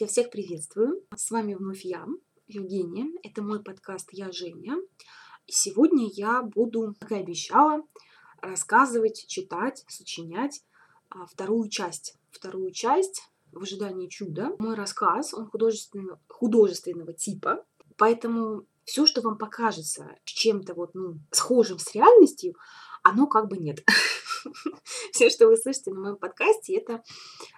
Я всех приветствую. С вами вновь я, Евгения. Это мой подкаст «Я Женя». И сегодня я буду, как и обещала, рассказывать, читать, сочинять а, вторую часть. Вторую часть «В ожидании чуда». Мой рассказ, он художественного, художественного типа, поэтому все, что вам покажется чем-то вот, ну, схожим с реальностью, оно как бы нет. Все, что вы слышите на моем подкасте, это,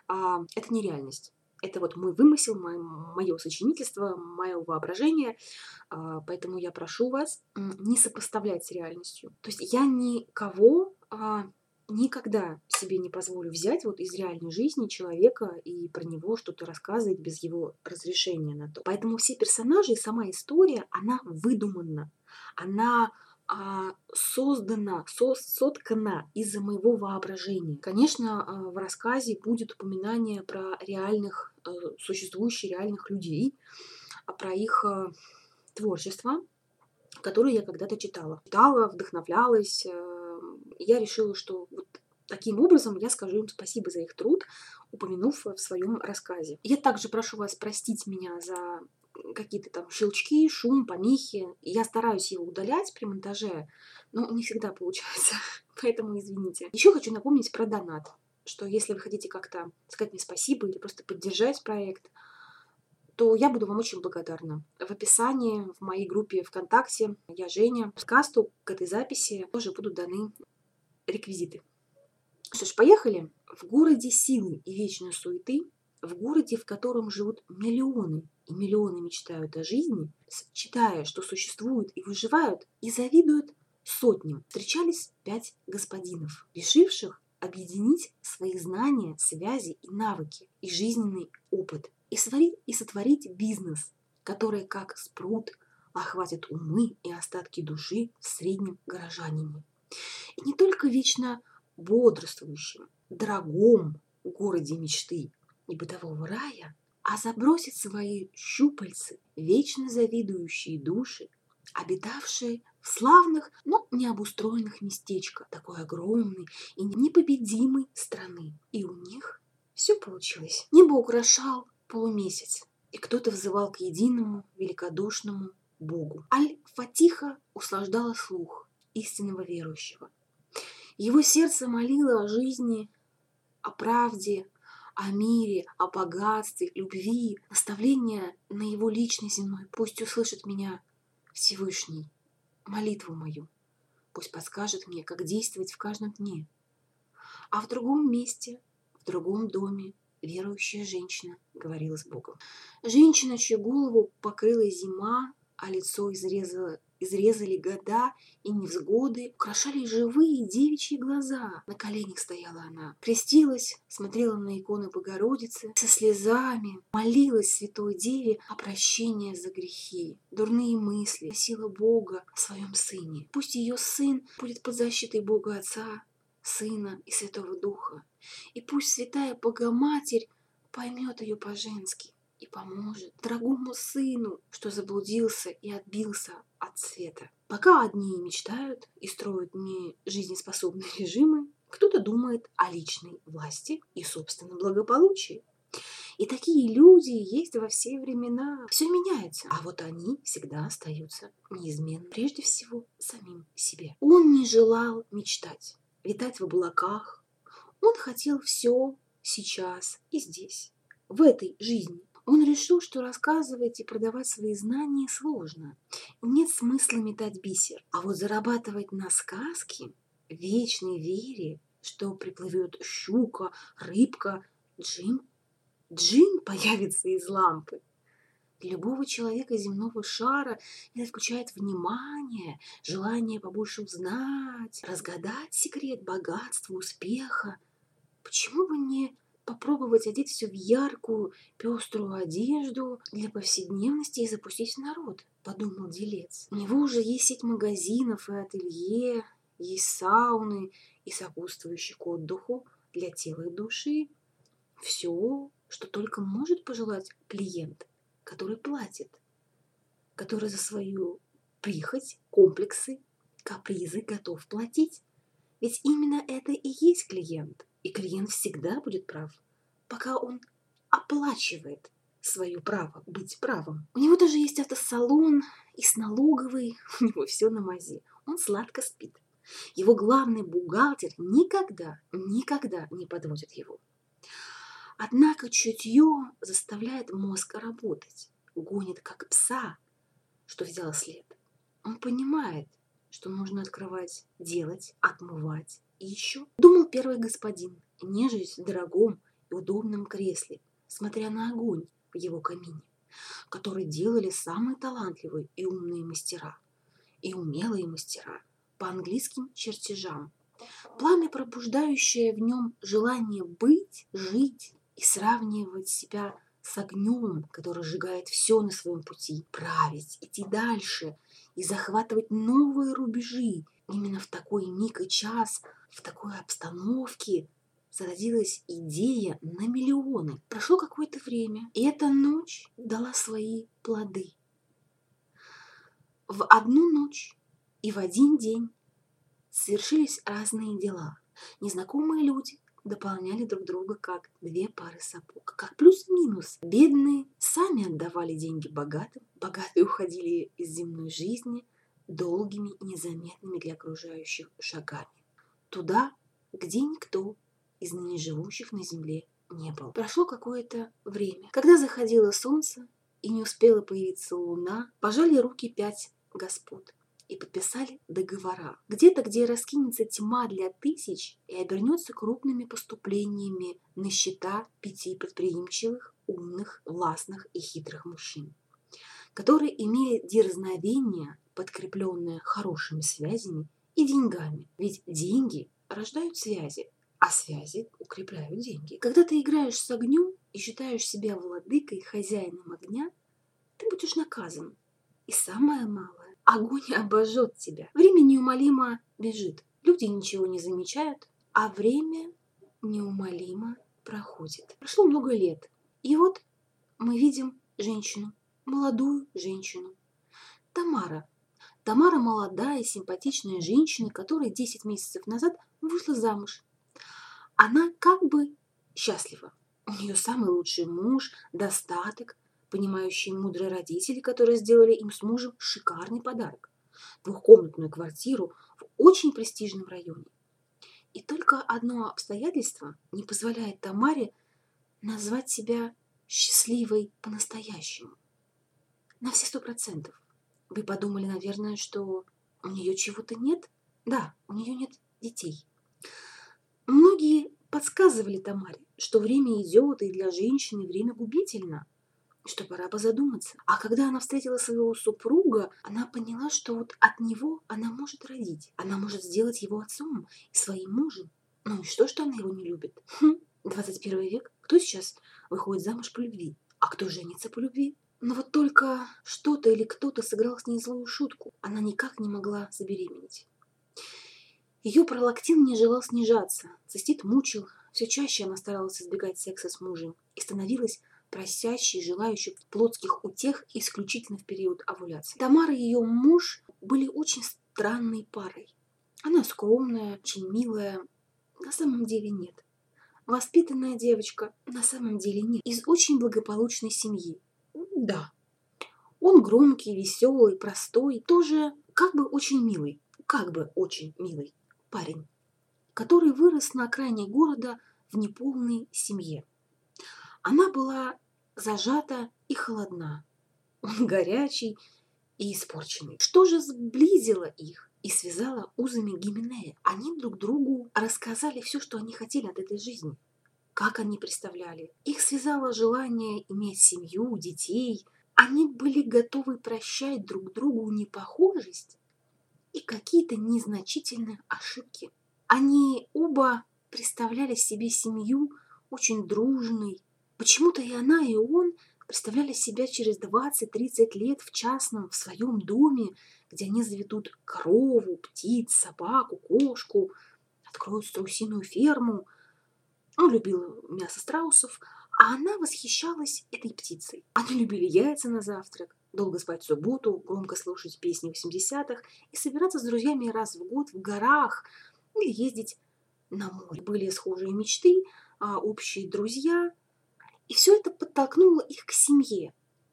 а, это нереальность. Это вот мой вымысел, мое, сочинительство, мое воображение. А, поэтому я прошу вас не сопоставлять с реальностью. То есть я никого а, никогда себе не позволю взять вот из реальной жизни человека и про него что-то рассказывать без его разрешения на то. Поэтому все персонажи и сама история, она выдумана. Она создана, со, соткана из-за моего воображения. Конечно, а, в рассказе будет упоминание про реальных, а, существующих реальных людей, про их творчество, которое я когда-то читала. Читала, вдохновлялась. Я решила, что вот таким образом я скажу им спасибо за их труд, упомянув в своем рассказе. Я также прошу вас простить меня за какие-то там щелчки, шум, помехи. Я стараюсь его удалять при монтаже, но не всегда получается, поэтому извините. Еще хочу напомнить про донат, что если вы хотите как-то сказать мне спасибо или просто поддержать проект, то я буду вам очень благодарна. В описании в моей группе ВКонтакте я Женя. С касту к этой записи тоже будут даны реквизиты. Что ж, поехали. В городе силы и вечной суеты, в городе, в котором живут миллионы и миллионы мечтают о жизни, читая, что существуют и выживают, и завидуют сотням. Встречались пять господинов, решивших объединить свои знания, связи и навыки, и жизненный опыт, и, сварить, и сотворить бизнес, который, как спрут, охватит умы и остатки души в среднем горожанине. И не только вечно бодрствующим, дорогом городе мечты и бытового рая, а забросить свои щупальцы вечно завидующие души, обитавшие в славных, но необустроенных местечках такой огромной и непобедимой страны. И у них все получилось. Небо украшал полумесяц, и кто-то взывал к единому великодушному Богу. Аль-Фатиха услаждала слух истинного верующего. Его сердце молило о жизни, о правде, о мире, о богатстве, любви, наставления на его личный земной. Пусть услышит меня Всевышний, молитву мою. Пусть подскажет мне, как действовать в каждом дне. А в другом месте, в другом доме, верующая женщина говорила с Богом. Женщина, чью голову покрыла зима, а лицо изрезала изрезали года и невзгоды, украшали живые девичьи глаза. На коленях стояла она, крестилась, смотрела на иконы Богородицы, со слезами молилась Святой Деве о прощении за грехи, дурные мысли, просила Бога о своем сыне. Пусть ее сын будет под защитой Бога Отца, Сына и Святого Духа. И пусть Святая Богоматерь поймет ее по-женски и поможет дорогому сыну, что заблудился и отбился от света. Пока одни мечтают и строят не жизнеспособные режимы, кто-то думает о личной власти и собственном благополучии. И такие люди есть во все времена. Все меняется, а вот они всегда остаются неизменны. Прежде всего, самим себе. Он не желал мечтать, витать в облаках. Он хотел все сейчас и здесь, в этой жизни. Он решил, что рассказывать и продавать свои знания сложно. Нет смысла метать бисер. А вот зарабатывать на сказке, вечной вере, что приплывет щука, рыбка, джин, джин появится из лампы. Для любого человека земного шара это включает внимание, желание побольше узнать, разгадать секрет богатства, успеха. Почему бы не попробовать одеть все в яркую, пеструю одежду для повседневности и запустить в народ, подумал делец. У него уже есть сеть магазинов и ателье, есть сауны и сопутствующий к отдыху для тела и души. Все, что только может пожелать клиент, который платит, который за свою прихоть, комплексы, капризы готов платить. Ведь именно это и есть клиент – и клиент всегда будет прав, пока он оплачивает свое право быть правым. У него даже есть автосалон и с налоговой, у него все на мази. Он сладко спит. Его главный бухгалтер никогда, никогда не подводит его. Однако чутье заставляет мозг работать, гонит как пса, что взял след. Он понимает, что нужно открывать, делать, отмывать. И еще думал первый господин, нежесть в дорогом и удобном кресле, смотря на огонь в его камине, который делали самые талантливые и умные мастера, и умелые мастера по английским чертежам. Пламя, пробуждающее в нем желание быть, жить и сравнивать себя с огнем, который сжигает все на своем пути, править, идти дальше и захватывать новые рубежи. Именно в такой миг и час, в такой обстановке зародилась идея на миллионы. Прошло какое-то время, и эта ночь дала свои плоды. В одну ночь и в один день совершились разные дела. Незнакомые люди дополняли друг друга как две пары сапог, как плюс-минус. Бедные сами отдавали деньги богатым, богатые уходили из земной жизни долгими и незаметными для окружающих шагами. Туда, где никто из ныне живущих на земле не был. Прошло какое-то время. Когда заходило солнце и не успела появиться луна, пожали руки пять господ и подписали договора. Где-то, где раскинется тьма для тысяч и обернется крупными поступлениями на счета пяти предприимчивых, умных, властных и хитрых мужчин, которые имели дерзновение, подкрепленное хорошими связями и деньгами. Ведь деньги рождают связи, а связи укрепляют деньги. Когда ты играешь с огнем и считаешь себя владыкой, хозяином огня, ты будешь наказан. И самое малое Огонь обожжет тебя. Время неумолимо бежит. Люди ничего не замечают, а время неумолимо проходит. Прошло много лет. И вот мы видим женщину, молодую женщину. Тамара. Тамара молодая, симпатичная женщина, которая 10 месяцев назад вышла замуж. Она как бы счастлива. У нее самый лучший муж, достаток, понимающие мудрые родители, которые сделали им с мужем шикарный подарок – двухкомнатную квартиру в очень престижном районе. И только одно обстоятельство не позволяет Тамаре назвать себя счастливой по-настоящему. На все сто процентов. Вы подумали, наверное, что у нее чего-то нет? Да, у нее нет детей. Многие подсказывали Тамаре, что время идет, и для женщины время губительно – что пора бы задуматься. А когда она встретила своего супруга, она поняла, что вот от него она может родить. Она может сделать его отцом и своим мужем. Ну и что, что она его не любит? Хм, 21 век. Кто сейчас выходит замуж по любви? А кто женится по любви? Но вот только что-то или кто-то сыграл с ней злую шутку. Она никак не могла забеременеть. Ее пролактин не желал снижаться. Цистит мучил. Все чаще она старалась избегать секса с мужем и становилась просящий, желающий плотских утех исключительно в период овуляции. Тамара и ее муж были очень странной парой. Она скромная, очень милая, на самом деле нет. Воспитанная девочка, на самом деле нет. Из очень благополучной семьи. Да. Он громкий, веселый, простой, тоже как бы очень милый, как бы очень милый парень, который вырос на окраине города в неполной семье. Она была зажата и холодна. Он горячий и испорченный. Что же сблизило их и связало узами Гименея? Они друг другу рассказали все, что они хотели от этой жизни. Как они представляли. Их связало желание иметь семью, детей. Они были готовы прощать друг другу непохожесть и какие-то незначительные ошибки. Они оба представляли себе семью очень дружной, Почему-то и она, и он представляли себя через 20-30 лет в частном, в своем доме, где они заведут корову, птиц, собаку, кошку, откроют страусиную ферму. Он любил мясо страусов, а она восхищалась этой птицей. Они любили яйца на завтрак, долго спать в субботу, громко слушать песни 80-х и собираться с друзьями раз в год в горах или ездить на море. Были схожие мечты, а общие друзья – И все это подтолкнуло их к семье.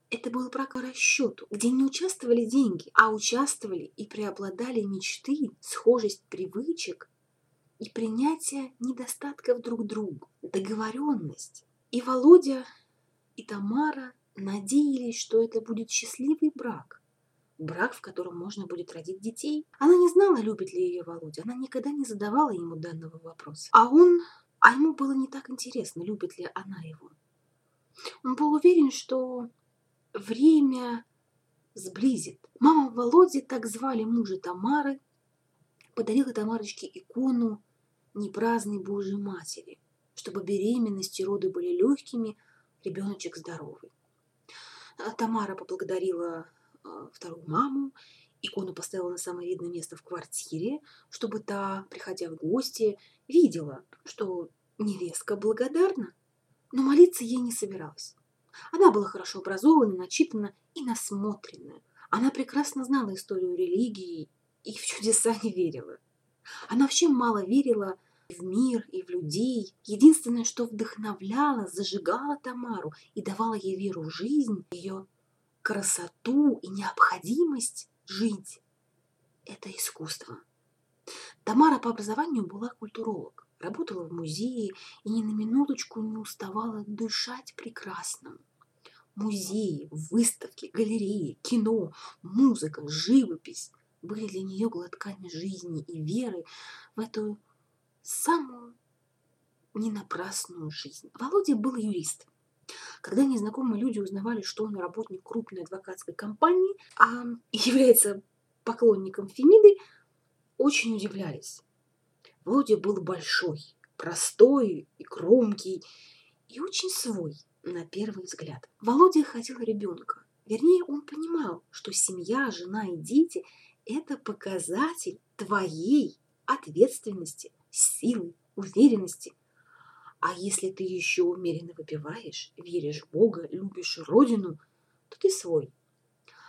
Это был брак по расчету, где не участвовали деньги, а участвовали и преобладали мечты, схожесть привычек и принятие недостатков друг другу, договоренность. И Володя, и Тамара надеялись, что это будет счастливый брак. Брак, в котором можно будет родить детей. Она не знала, любит ли ее Володя. Она никогда не задавала ему данного вопроса. А он... А ему было не так интересно, любит ли она его. Он был уверен, что время сблизит. Мама Володи, так звали мужа Тамары, подарила Тамарочке икону непраздной Божьей Матери, чтобы беременность и роды были легкими, ребеночек здоровый. А Тамара поблагодарила а, вторую маму, икону поставила на самое видное место в квартире, чтобы та, приходя в гости, видела, что невестка благодарна, но молиться ей не собиралась. Она была хорошо образована, начитана и насмотренная. Она прекрасно знала историю религии и в чудеса не верила. Она вообще мало верила в мир и в людей. Единственное, что вдохновляло, зажигало Тамару и давало ей веру в жизнь, ее красоту и необходимость жить – это искусство. Тамара по образованию была культуролог, работала в музее и ни на минуточку не уставала дышать прекрасным. Музеи, выставки, галереи, кино, музыка, живопись были для нее глотками жизни и веры в эту самую ненапрасную жизнь. Володя был юрист. Когда незнакомые люди узнавали, что он работник крупной адвокатской компании, а является поклонником Фемиды, очень удивлялись. Володя был большой, простой и громкий, и очень свой на первый взгляд. Володя хотел ребенка. Вернее, он понимал, что семья, жена и дети – это показатель твоей ответственности, силы, уверенности. А если ты еще умеренно выпиваешь, веришь в Бога, любишь Родину, то ты свой.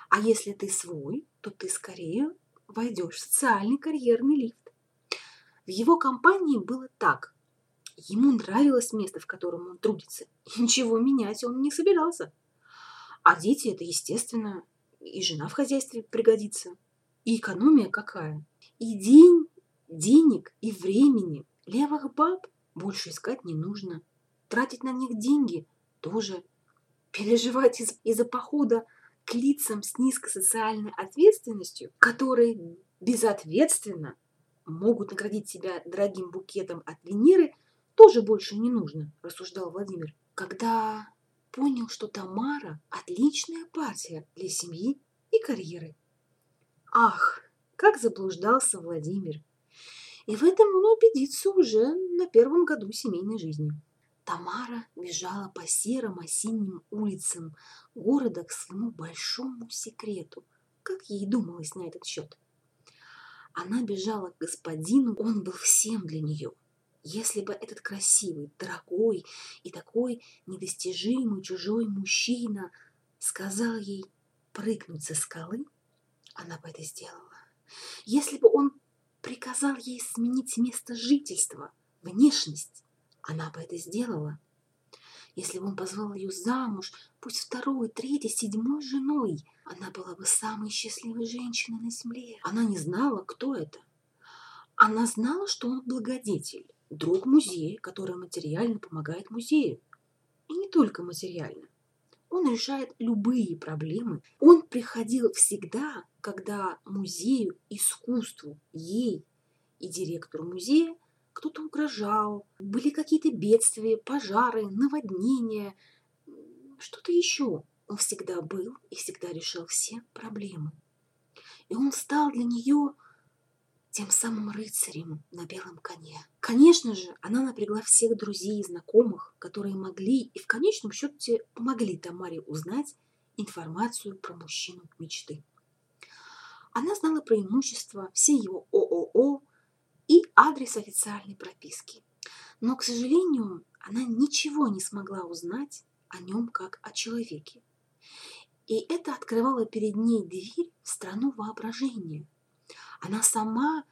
А если ты свой, то ты скорее войдешь в социальный карьерный лифт. В его компании было так. Ему нравилось место, в котором он трудится. И ничего менять он не собирался. А дети – это естественно. И жена в хозяйстве пригодится. И экономия какая. И день денег и времени левых баб больше искать не нужно. Тратить на них деньги тоже. Переживать из- из-за похода к лицам с низкой социальной ответственностью, которые безответственно могут наградить себя дорогим букетом от Венеры, тоже больше не нужно, рассуждал Владимир. Когда понял, что Тамара – отличная партия для семьи и карьеры. Ах, как заблуждался Владимир! И в этом он убедится уже на первом году семейной жизни. Тамара бежала по серым осенним улицам города к своему большому секрету, как ей думалось на этот счет. Она бежала к господину, он был всем для нее. Если бы этот красивый, дорогой и такой недостижимый чужой мужчина сказал ей прыгнуть со скалы, она бы это сделала. Если бы он приказал ей сменить место жительства, внешность, она бы это сделала. Если бы он позвал ее замуж, пусть второй, третьей, седьмой женой, она была бы самой счастливой женщиной на земле. Она не знала, кто это. Она знала, что он благодетель, друг музея, который материально помогает музею. И не только материально. Он решает любые проблемы. Он приходил всегда, когда музею, искусству, ей и директору музея кто-то угрожал, были какие-то бедствия, пожары, наводнения, что-то еще. Он всегда был и всегда решал все проблемы. И он стал для нее тем самым рыцарем на белом коне. Конечно же, она напрягла всех друзей и знакомых, которые могли и в конечном счете помогли Тамаре узнать информацию про мужчину мечты. Она знала преимущества все его ООО и адрес официальной прописки. Но, к сожалению, она ничего не смогла узнать о нем как о человеке. И это открывало перед ней дверь в страну воображения. Она сама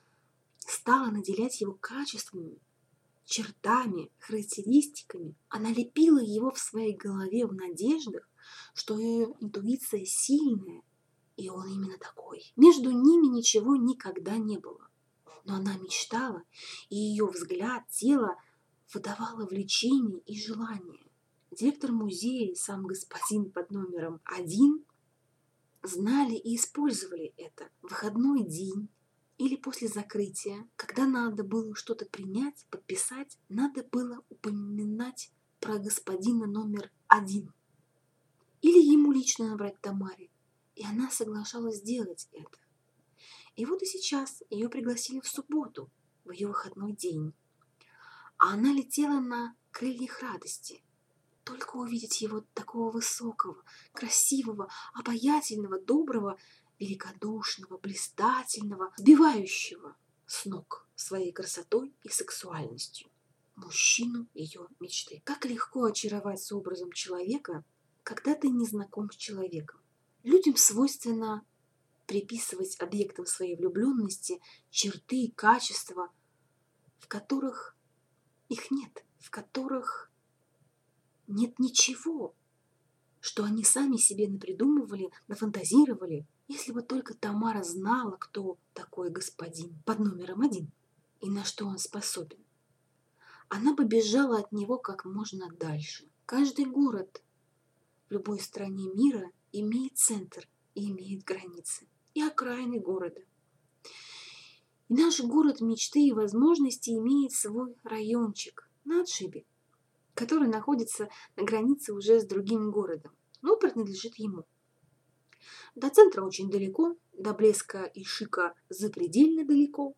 стала наделять его качествами, чертами, характеристиками. Она лепила его в своей голове в надеждах, что ее интуиция сильная, и он именно такой. Между ними ничего никогда не было. Но она мечтала, и ее взгляд, тело выдавало влечение и желание. Директор музея и сам господин под номером один знали и использовали это. Выходной день или после закрытия, когда надо было что-то принять, подписать, надо было упоминать про господина номер один. Или ему лично набрать Тамаре. И она соглашалась сделать это. И вот и сейчас ее пригласили в субботу, в ее выходной день. А она летела на крыльях радости – только увидеть его такого высокого, красивого, обаятельного, доброго, великодушного, блистательного, сбивающего с ног своей красотой и сексуальностью. Мужчину ее мечты. Как легко очаровать образом человека, когда ты не знаком с человеком. Людям свойственно приписывать объектам своей влюбленности черты и качества, в которых их нет, в которых нет ничего, что они сами себе напридумывали, нафантазировали, если бы только Тамара знала, кто такой господин под номером один и на что он способен. Она бы бежала от него как можно дальше. Каждый город в любой стране мира имеет центр и имеет границы, и окраины города. И наш город мечты и возможностей имеет свой райончик на отшибе, который находится на границе уже с другим городом, но принадлежит ему. До центра очень далеко, до блеска и шика запредельно далеко.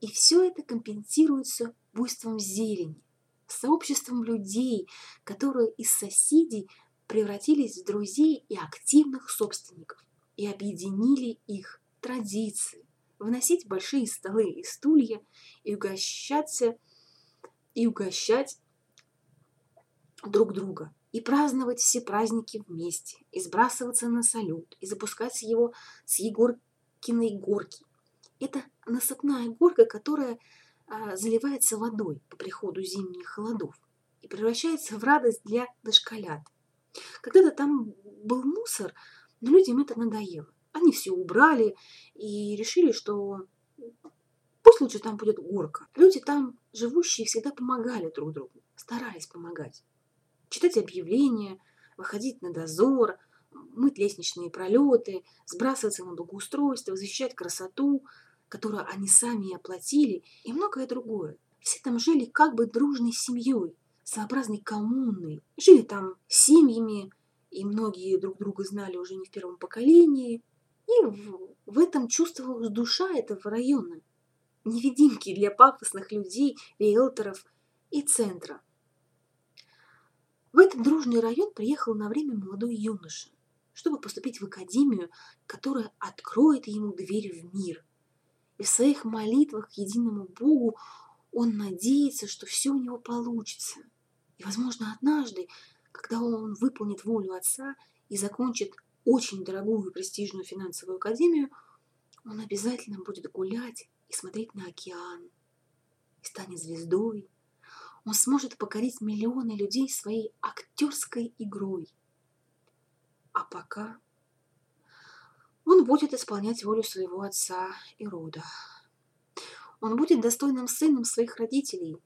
И все это компенсируется буйством зелени, сообществом людей, которые из соседей превратились в друзей и активных собственников и объединили их традиции, вносить большие столы и стулья и угощаться и угощать друг друга и праздновать все праздники вместе, и сбрасываться на салют, и запускать его с Егоркиной горки. Это насыпная горка, которая а, заливается водой по приходу зимних холодов и превращается в радость для дошколят. Когда-то там был мусор, но людям это надоело. Они все убрали и решили, что пусть лучше там будет горка. Люди там живущие всегда помогали друг другу, старались помогать читать объявления, выходить на дозор, мыть лестничные пролеты, сбрасываться на благоустройство, защищать красоту, которую они сами оплатили, и многое другое. Все там жили как бы дружной семьей, своеобразной коммуной. Жили там семьями, и многие друг друга знали уже не в первом поколении. И в, в этом чувствовалась душа этого района. Невидимки для пафосных людей, риэлторов и центра – в этот дружный район приехал на время молодой юноша, чтобы поступить в академию, которая откроет ему дверь в мир. И в своих молитвах к единому Богу он надеется, что все у него получится. И, возможно, однажды, когда он выполнит волю отца и закончит очень дорогую и престижную финансовую академию, он обязательно будет гулять и смотреть на океан, и станет звездой, он сможет покорить миллионы людей своей актерской игрой. А пока он будет исполнять волю своего отца и рода. Он будет достойным сыном своих родителей.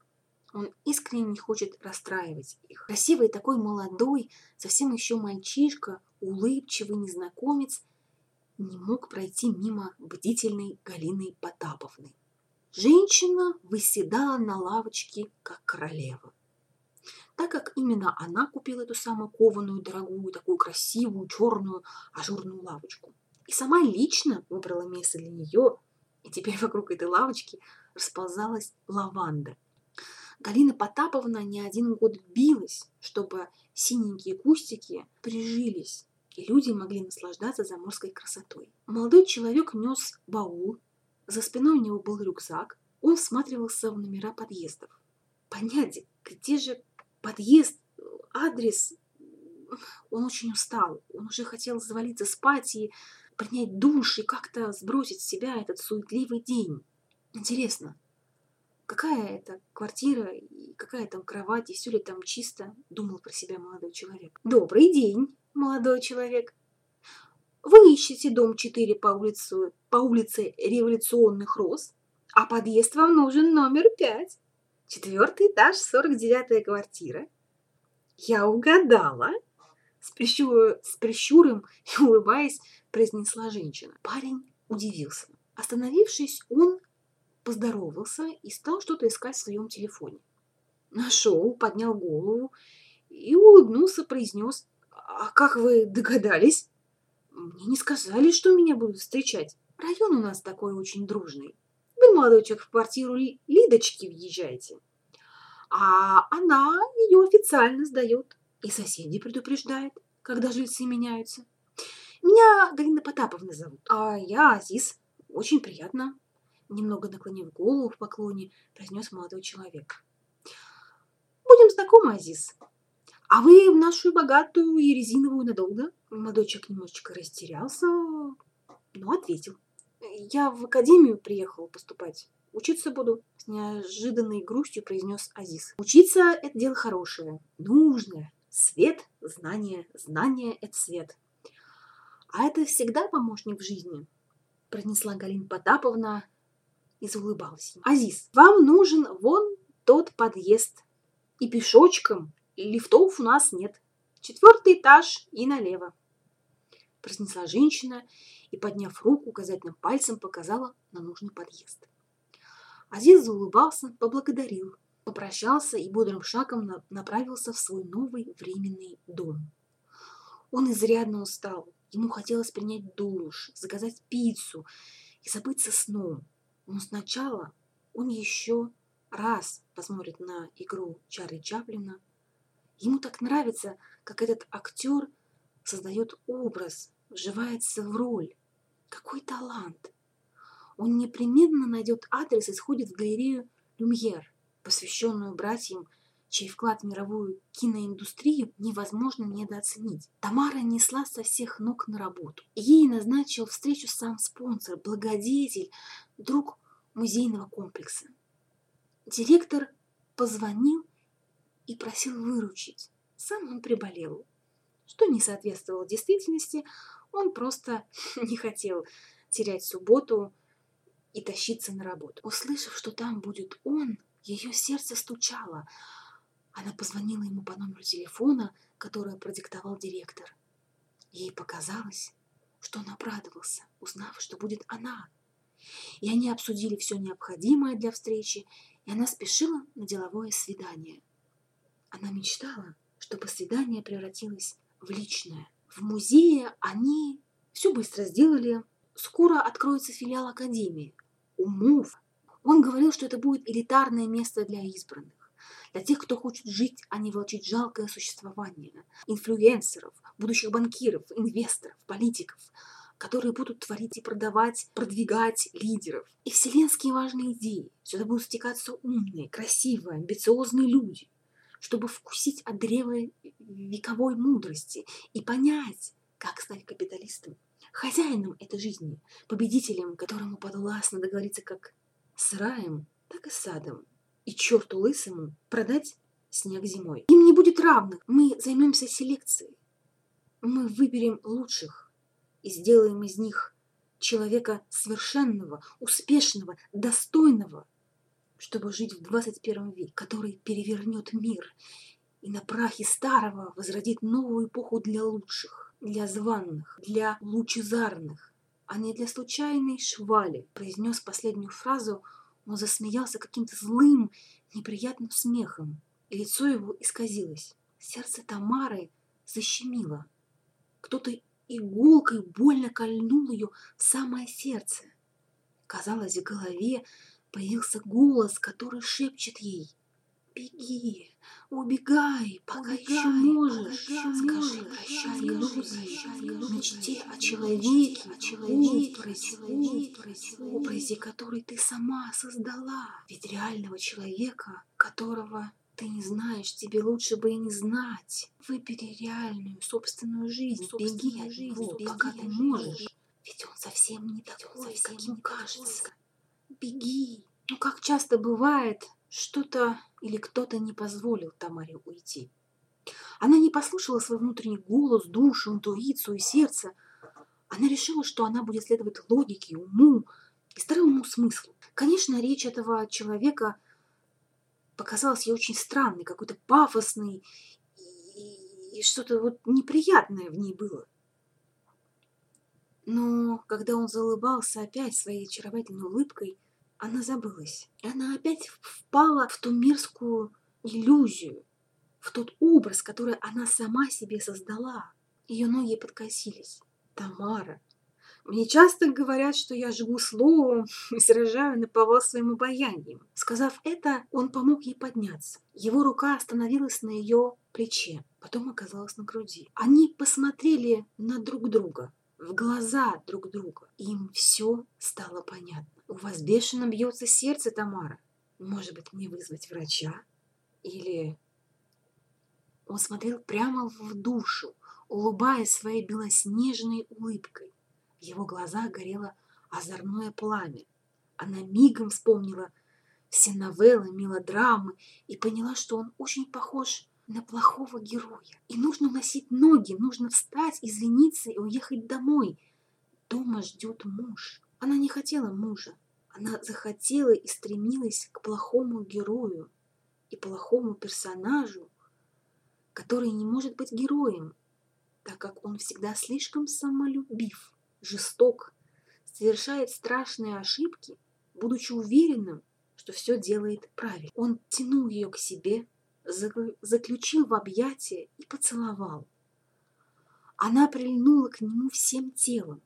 Он искренне не хочет расстраивать их. Красивый такой молодой, совсем еще мальчишка, улыбчивый незнакомец не мог пройти мимо бдительной Галины Потаповны. Женщина выседала на лавочке, как королева. Так как именно она купила эту самую кованую, дорогую, такую красивую, черную, ажурную лавочку. И сама лично выбрала место для нее, и теперь вокруг этой лавочки расползалась лаванда. Галина Потаповна не один год билась, чтобы синенькие кустики прижились, и люди могли наслаждаться заморской красотой. Молодой человек нес баул за спиной у него был рюкзак. Он всматривался в номера подъездов. Понять, где же подъезд, адрес. Он очень устал. Он уже хотел завалиться спать и принять душ и как-то сбросить с себя этот суетливый день. Интересно, Какая это квартира, и какая там кровать, и все ли там чисто, думал про себя молодой человек. Добрый день, молодой человек. Вы ищете дом 4 по улице, по улице Революционных Роз, а подъезд вам нужен номер 5. Четвертый этаж, 49-я квартира. Я угадала. С, прищур, с прищуром и улыбаясь, произнесла женщина. Парень удивился. Остановившись, он поздоровался и стал что-то искать в своем телефоне. Нашел, поднял голову и улыбнулся, произнес. «А как вы догадались?» «Мне не сказали, что меня будут встречать. Район у нас такой очень дружный. Вы, молодой человек, в квартиру Лидочки въезжаете. А она ее официально сдает. И соседи предупреждает, когда жильцы меняются. Меня Галина Потаповна зовут, а я Азиз. Очень приятно немного наклонив голову в поклоне, произнес молодой человек. «Будем знакомы, Азиз. А вы в нашу богатую и резиновую надолго?» Молодой человек немножечко растерялся, но ответил. «Я в академию приехал поступать. Учиться буду», — с неожиданной грустью произнес Азиз. «Учиться — это дело хорошее, нужное. Свет, знание, знание — это свет. А это всегда помощник в жизни», — произнесла Галина Потаповна, и заулыбался. «Азиз, вам нужен вон тот подъезд. И пешочком, и лифтов у нас нет. Четвертый этаж и налево». Произнесла женщина и, подняв руку, указательным пальцем показала на нужный подъезд. Азиз заулыбался, поблагодарил, попрощался и бодрым шагом направился в свой новый временный дом. Он изрядно устал, ему хотелось принять душ, заказать пиццу и забыться сном. Но сначала он еще раз посмотрит на игру Чарли Чаплина. Ему так нравится, как этот актер создает образ, вживается в роль. Какой талант! Он непременно найдет адрес и сходит в галерею «Люмьер», посвященную братьям чей вклад в мировую киноиндустрию невозможно недооценить. Тамара несла со всех ног на работу. Ей назначил встречу сам спонсор, благодетель, друг музейного комплекса. Директор позвонил и просил выручить. Сам он приболел, что не соответствовало действительности, он просто не хотел терять субботу и тащиться на работу. Услышав, что там будет он, ее сердце стучало, она позвонила ему по номеру телефона, который продиктовал директор. Ей показалось, что он обрадовался, узнав, что будет она. И они обсудили все необходимое для встречи, и она спешила на деловое свидание. Она мечтала, чтобы свидание превратилось в личное. В музее они все быстро сделали. Скоро откроется филиал Академии. Умов. Он говорил, что это будет элитарное место для избранных для тех, кто хочет жить, а не волчить жалкое существование, инфлюенсеров, будущих банкиров, инвесторов, политиков, которые будут творить и продавать, продвигать лидеров. И вселенские важные идеи. Сюда будут стекаться умные, красивые, амбициозные люди, чтобы вкусить от древа вековой мудрости и понять, как стать капиталистом, хозяином этой жизни, победителем, которому подвластно договориться как с раем, так и с садом, и черту лысому продать снег зимой. Им не будет равных. Мы займемся селекцией. Мы выберем лучших и сделаем из них человека совершенного, успешного, достойного, чтобы жить в 21 веке, который перевернет мир и на прахе старого возродит новую эпоху для лучших, для званных, для лучезарных, а не для случайной швали, произнес последнюю фразу он засмеялся каким-то злым, неприятным смехом, и лицо его исказилось. Сердце Тамары защемило. Кто-то иголкой больно кольнул ее в самое сердце. Казалось, в голове появился голос, который шепчет ей «Беги, убегай, пока убегай, еще можешь, пока скажи прощай иллюзии, мечте о человеке, о человеке, образе, образе, который ты сама создала. Ведь реального человека, которого ты не знаешь, тебе лучше бы и не знать. Выбери реальную, собственную жизнь, собственную беги от него, беги, пока ты можешь. Ведь он совсем не такой, совсем каким кажется. Беги, Но как часто бывает, что-то или кто-то не позволил Тамаре уйти. Она не послушала свой внутренний голос, душу, интуицию и сердце. Она решила, что она будет следовать логике, уму и здравому смыслу. Конечно, речь этого человека показалась ей очень странной, какой-то пафосной, и, и что-то вот неприятное в ней было. Но когда он заулыбался опять своей очаровательной улыбкой, она забылась. Она опять впала в ту мерзкую иллюзию, в тот образ, который она сама себе создала. Ее ноги подкосились. Тамара. Мне часто говорят, что я живу словом и сражаю на повал своим обаянием. Сказав это, он помог ей подняться. Его рука остановилась на ее плече, потом оказалась на груди. Они посмотрели на друг друга, в глаза друг друга. Им все стало понятно. У вас бешено бьется сердце, Тамара. Может быть, мне вызвать врача? Или... Он смотрел прямо в душу, улыбаясь своей белоснежной улыбкой. В его глазах горело озорное пламя. Она мигом вспомнила все новеллы, мелодрамы и поняла, что он очень похож на плохого героя. И нужно носить ноги, нужно встать, извиниться и уехать домой. Дома ждет муж. Она не хотела мужа. Она захотела и стремилась к плохому герою и плохому персонажу, который не может быть героем, так как он всегда слишком самолюбив, жесток, совершает страшные ошибки, будучи уверенным, что все делает правильно. Он тянул ее к себе, заключил в объятия и поцеловал. Она прильнула к нему всем телом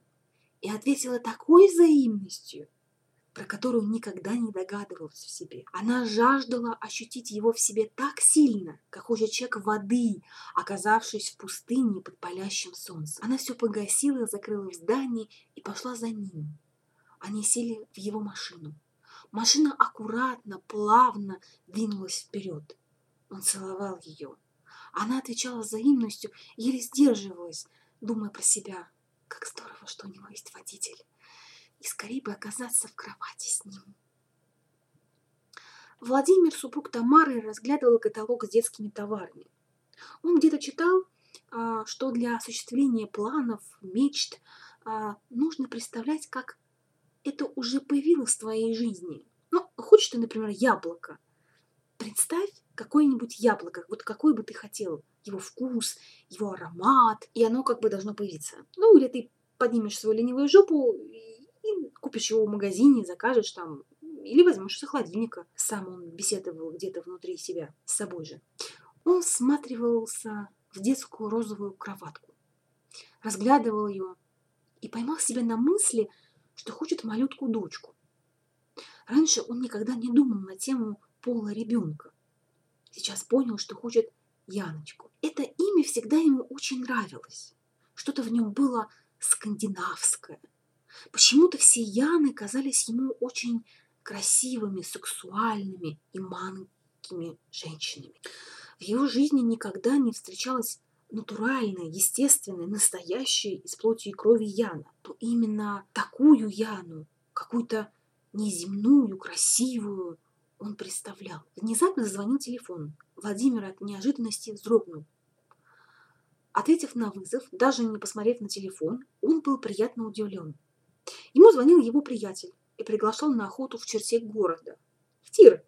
и ответила такой взаимностью, про которую никогда не догадывалась в себе. Она жаждала ощутить его в себе так сильно, как хочет человек воды, оказавшись в пустыне под палящим солнцем. Она все погасила, закрыла в здании и пошла за ним. Они сели в его машину. Машина аккуратно, плавно двинулась вперед. Он целовал ее. Она отвечала взаимностью, еле сдерживалась, думая про себя. Как здорово, что у него есть водитель и скорее бы оказаться в кровати с ним. Владимир, супруг Тамары, разглядывал каталог с детскими товарами. Он где-то читал, а, что для осуществления планов, мечт а, нужно представлять, как это уже появилось в твоей жизни. Ну, хочешь ты, например, яблоко. Представь какое-нибудь яблоко, вот какой бы ты хотел, его вкус, его аромат, и оно как бы должно появиться. Ну, или ты поднимешь свою ленивую жопу и купишь его в магазине, закажешь там, или возьмешь из холодильника. Сам он беседовал где-то внутри себя, с собой же. Он всматривался в детскую розовую кроватку, разглядывал ее и поймал себя на мысли, что хочет малютку-дочку. Раньше он никогда не думал на тему пола ребенка. Сейчас понял, что хочет Яночку. Это имя всегда ему очень нравилось. Что-то в нем было скандинавское – Почему-то все Яны казались ему очень красивыми, сексуальными и манкими женщинами. В его жизни никогда не встречалась натуральная, естественная, настоящая из плоти и крови Яна, то именно такую Яну, какую-то неземную, красивую, он представлял. Внезапно зазвонил телефон. Владимир от неожиданности вздрогнул. Ответив на вызов, даже не посмотрев на телефон, он был приятно удивлен. Ему звонил его приятель и приглашал на охоту в черте города, в тир.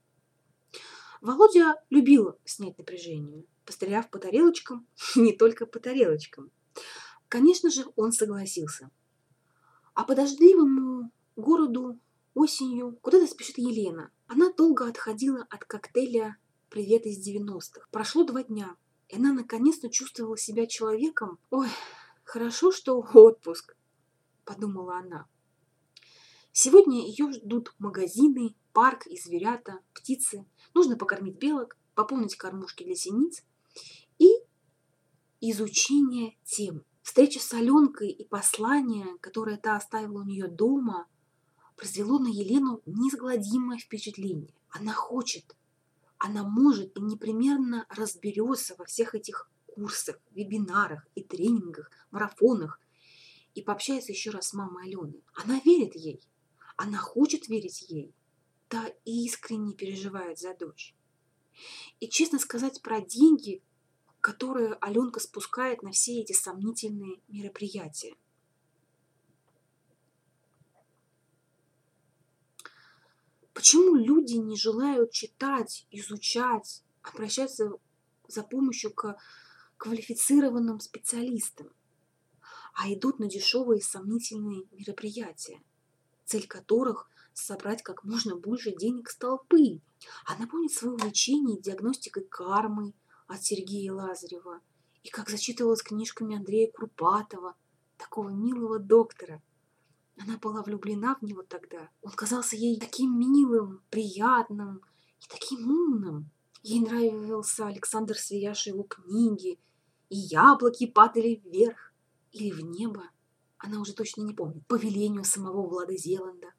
Володя любил снять напряжение, постреляв по тарелочкам, не только по тарелочкам. Конечно же, он согласился. А по дождливому городу осенью куда-то спешит Елена. Она долго отходила от коктейля «Привет из 90-х». Прошло два дня, и она наконец-то чувствовала себя человеком. Ой, хорошо, что отпуск подумала она. Сегодня ее ждут магазины, парк и зверята, птицы. Нужно покормить белок, пополнить кормушки для синиц и изучение тем. Встреча с Аленкой и послание, которое та оставила у нее дома, произвело на Елену неизгладимое впечатление. Она хочет, она может и непременно разберется во всех этих курсах, вебинарах и тренингах, марафонах, и пообщается еще раз с мамой Алены. Она верит ей. Она хочет верить ей. будто искренне переживает за дочь. И честно сказать про деньги, которые Аленка спускает на все эти сомнительные мероприятия. Почему люди не желают читать, изучать, обращаться за помощью к квалифицированным специалистам, а идут на дешевые сомнительные мероприятия, цель которых – собрать как можно больше денег с толпы. Она помнит свое увлечение диагностикой кармы от Сергея Лазарева и как зачитывалась книжками Андрея Курпатова, такого милого доктора. Она была влюблена в него тогда. Он казался ей таким милым, приятным и таким умным. Ей нравился Александр Свияш его книги, и яблоки падали вверх или в небо. Она уже точно не помнит. По велению самого Влада Зеланда.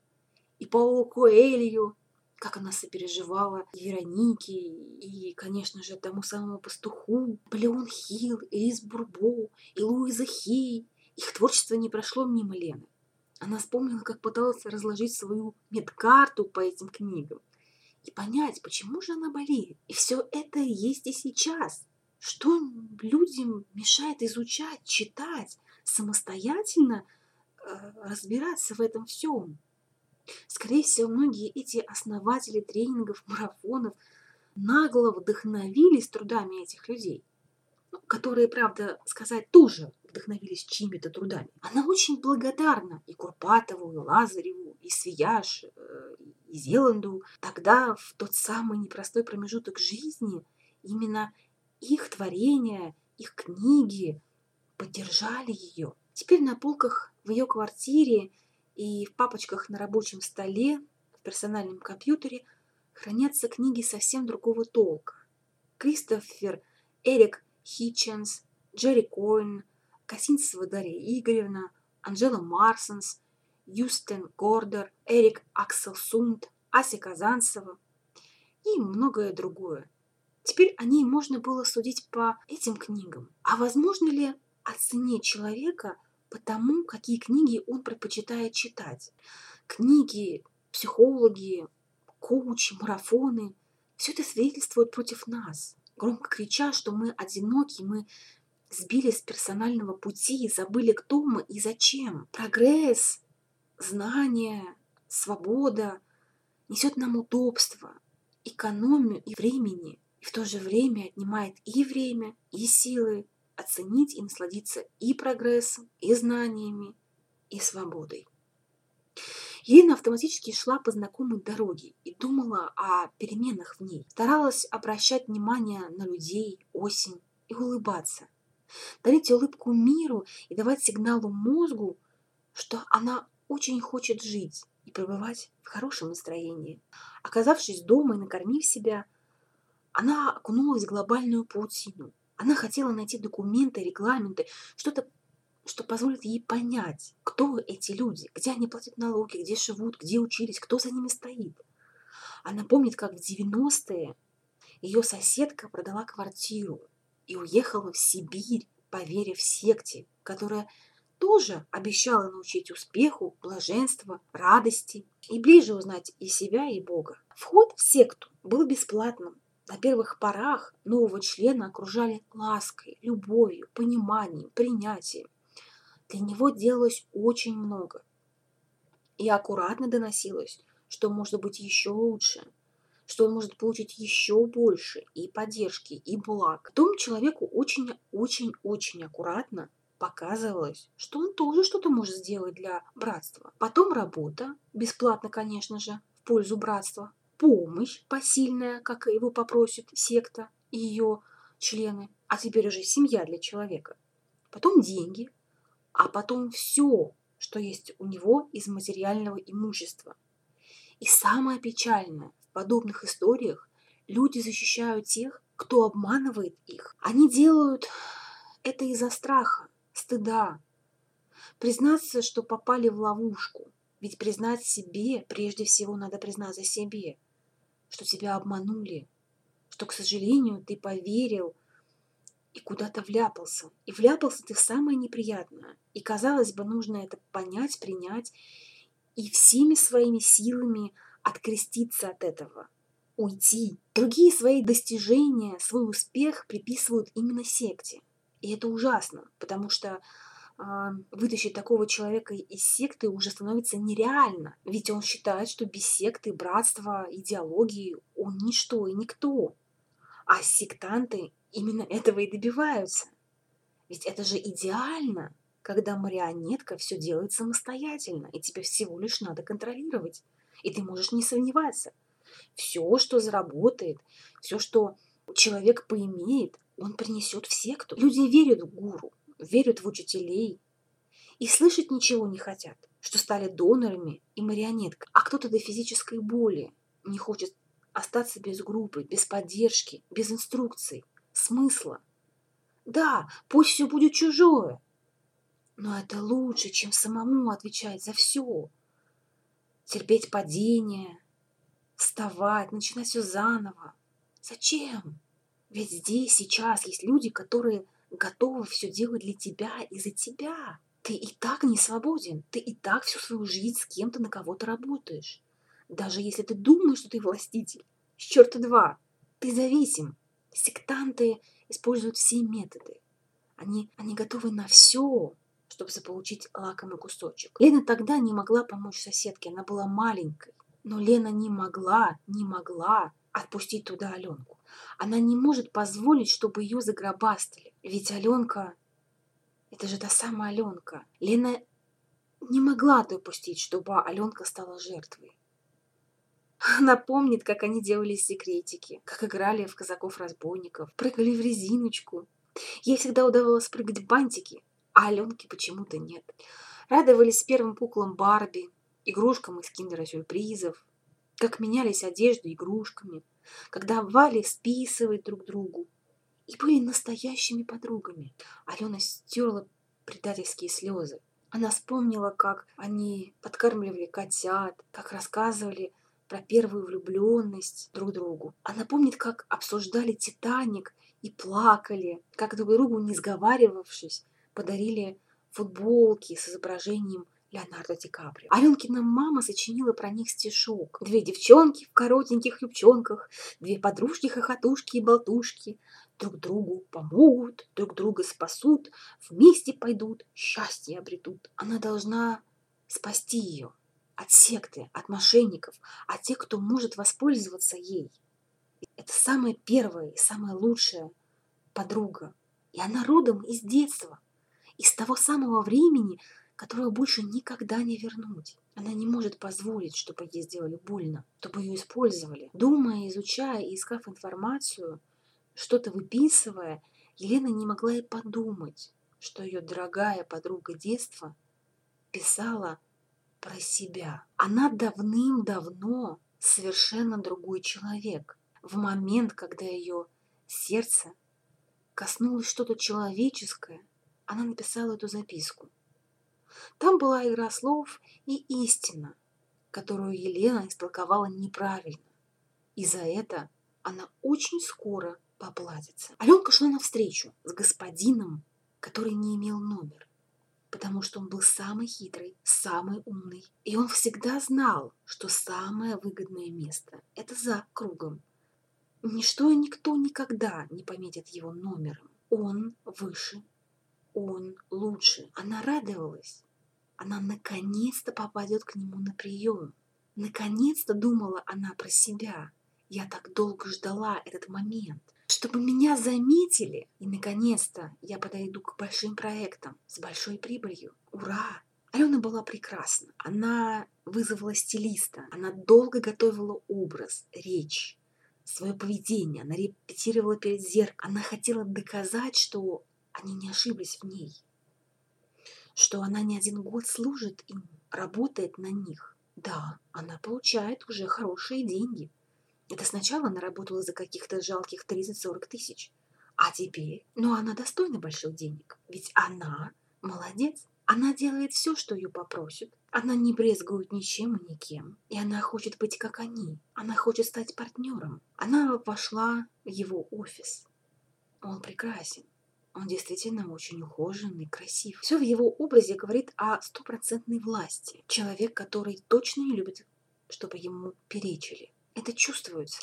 И Паулу Коэлью, как она сопереживала и Веронике, и, конечно же, тому самому пастуху, Леон Хилл, Элис Бурбо и Луиза Хей. Их творчество не прошло мимо Лены. Она вспомнила, как пыталась разложить свою медкарту по этим книгам и понять, почему же она болеет. И все это есть и сейчас. Что людям мешает изучать, читать, самостоятельно э, разбираться в этом всем? Скорее всего, многие эти основатели тренингов, марафонов нагло вдохновились трудами этих людей, ну, которые, правда, сказать, тоже вдохновились чьими-то трудами. Она очень благодарна и Курпатову, и Лазареву, и Свияж, э, и Зеланду. Тогда, в тот самый непростой промежуток жизни, именно их творения, их книги поддержали ее. Теперь на полках в ее квартире и в папочках на рабочем столе, в персональном компьютере хранятся книги совсем другого толка. Кристофер Эрик Хитченс, Джерри Коэн, Косинцева Дарья Игоревна, Анжела Марсенс, Юстен Гордер, Эрик Акселсунд, Ася Казанцева и многое другое. Теперь о ней можно было судить по этим книгам. А возможно ли оценить человека по тому, какие книги он предпочитает читать? Книги, психологи, коучи, марафоны – все это свидетельствует против нас, громко крича, что мы одиноки, мы сбили с персонального пути забыли, кто мы и зачем. Прогресс, знания, свобода несет нам удобство, экономию и времени, и в то же время отнимает и время, и силы оценить и насладиться и прогрессом, и знаниями, и свободой. Елена автоматически шла по знакомой дороге и думала о переменах в ней. Старалась обращать внимание на людей, осень и улыбаться – дарить улыбку миру и давать сигналу мозгу, что она очень хочет жить и пребывать в хорошем настроении. Оказавшись дома и накормив себя, она окунулась в глобальную паутину. Она хотела найти документы, регламенты, что-то, что позволит ей понять, кто эти люди, где они платят налоги, где живут, где учились, кто за ними стоит. Она помнит, как в 90-е ее соседка продала квартиру, и уехала в Сибирь, поверив секте, которая тоже обещала научить успеху, блаженству, радости и ближе узнать и себя, и Бога. Вход в секту был бесплатным. На первых порах нового члена окружали лаской, любовью, пониманием, принятием. Для него делалось очень много. И аккуратно доносилось, что может быть еще лучше – что он может получить еще больше и поддержки, и благ. Потом человеку очень-очень-очень аккуратно показывалось, что он тоже что-то может сделать для братства. Потом работа, бесплатно, конечно же, в пользу братства. Помощь посильная, как его попросит секта и ее члены. А теперь уже семья для человека. Потом деньги, а потом все, что есть у него из материального имущества. И самое печальное, подобных историях люди защищают тех, кто обманывает их. Они делают это из-за страха, стыда. Признаться, что попали в ловушку. Ведь признать себе, прежде всего надо признаться себе, что тебя обманули, что, к сожалению, ты поверил и куда-то вляпался. И вляпался ты в самое неприятное. И, казалось бы, нужно это понять, принять и всеми своими силами – откреститься от этого, уйти. Другие свои достижения, свой успех приписывают именно секте. И это ужасно, потому что вытащить такого человека из секты уже становится нереально. Ведь он считает, что без секты, братства, идеологии он ничто и никто. А сектанты именно этого и добиваются. Ведь это же идеально, когда марионетка все делает самостоятельно, и тебе всего лишь надо контролировать. И ты можешь не сомневаться. Все, что заработает, все, что человек поимеет, он принесет в секту. Люди верят в гуру, верят в учителей и слышать ничего не хотят, что стали донорами и марионеткой. А кто-то до физической боли не хочет остаться без группы, без поддержки, без инструкций, смысла. Да, пусть все будет чужое, но это лучше, чем самому отвечать за все. Терпеть падения, вставать, начинать все заново. Зачем? Ведь здесь сейчас есть люди, которые готовы все делать для тебя и за тебя. Ты и так не свободен, ты и так всю свою жизнь с кем-то на кого-то работаешь. Даже если ты думаешь, что ты властитель, с черта два, ты зависим. Сектанты используют все методы. Они, они готовы на все, чтобы заполучить лакомый кусочек. Лена тогда не могла помочь соседке, она была маленькой. Но Лена не могла, не могла отпустить туда Аленку. Она не может позволить, чтобы ее загробастали. Ведь Аленка... Это же та самая Аленка. Лена не могла допустить, чтобы Аленка стала жертвой. Она помнит, как они делали секретики, как играли в казаков-разбойников, прыгали в резиночку. Ей всегда удавалось прыгать в бантики, а Аленке почему-то нет. Радовались первым куклам Барби, игрушкам из киндера-сюрпризов, как менялись одежду игрушками, когда Вали списывают друг другу, и были настоящими подругами. Алена стерла предательские слезы. Она вспомнила, как они подкармливали котят, как рассказывали про первую влюбленность друг другу. Она помнит, как обсуждали «Титаник» и плакали, как друг другу, не сговаривавшись, подарили футболки с изображением Леонардо Ди Каприо. Аленкина мама сочинила про них стишок. Две девчонки в коротеньких юбчонках, две подружки-хохотушки и болтушки друг другу помогут, друг друга спасут, вместе пойдут, счастье обретут. Она должна спасти ее от секты, от мошенников, от тех, кто может воспользоваться ей. Это самая первая и самая лучшая подруга. И она родом из детства, из того самого времени, которое больше никогда не вернуть. Она не может позволить, чтобы ей сделали больно, чтобы ее использовали. Думая, изучая и искав информацию, что-то выписывая, Елена не могла и подумать, что ее дорогая подруга детства писала про себя. Она давным-давно совершенно другой человек. В момент, когда ее сердце коснулось что-то человеческое, она написала эту записку. Там была игра слов и истина, которую Елена истолковала неправильно. И за это она очень скоро поплатится. Аленка шла навстречу с господином, который не имел номер потому что он был самый хитрый, самый умный. И он всегда знал, что самое выгодное место – это за кругом. Ничто и никто никогда не пометит его номером. Он выше, он лучше. Она радовалась. Она наконец-то попадет к нему на прием. Наконец-то думала она про себя. Я так долго ждала этот момент чтобы меня заметили. И, наконец-то, я подойду к большим проектам с большой прибылью. Ура! Алена была прекрасна. Она вызвала стилиста. Она долго готовила образ, речь, свое поведение. Она репетировала перед зеркалом. Она хотела доказать, что они не ошиблись в ней. Что она не один год служит им, работает на них. Да, она получает уже хорошие деньги. Это сначала она работала за каких-то жалких 30-40 тысяч. А теперь, ну она достойна больших денег. Ведь она молодец. Она делает все, что ее попросят. Она не брезгует ничем и никем. И она хочет быть как они. Она хочет стать партнером. Она вошла в его офис. Он прекрасен. Он действительно очень ухоженный, красив. Все в его образе говорит о стопроцентной власти. Человек, который точно не любит чтобы ему перечили. Это чувствуется.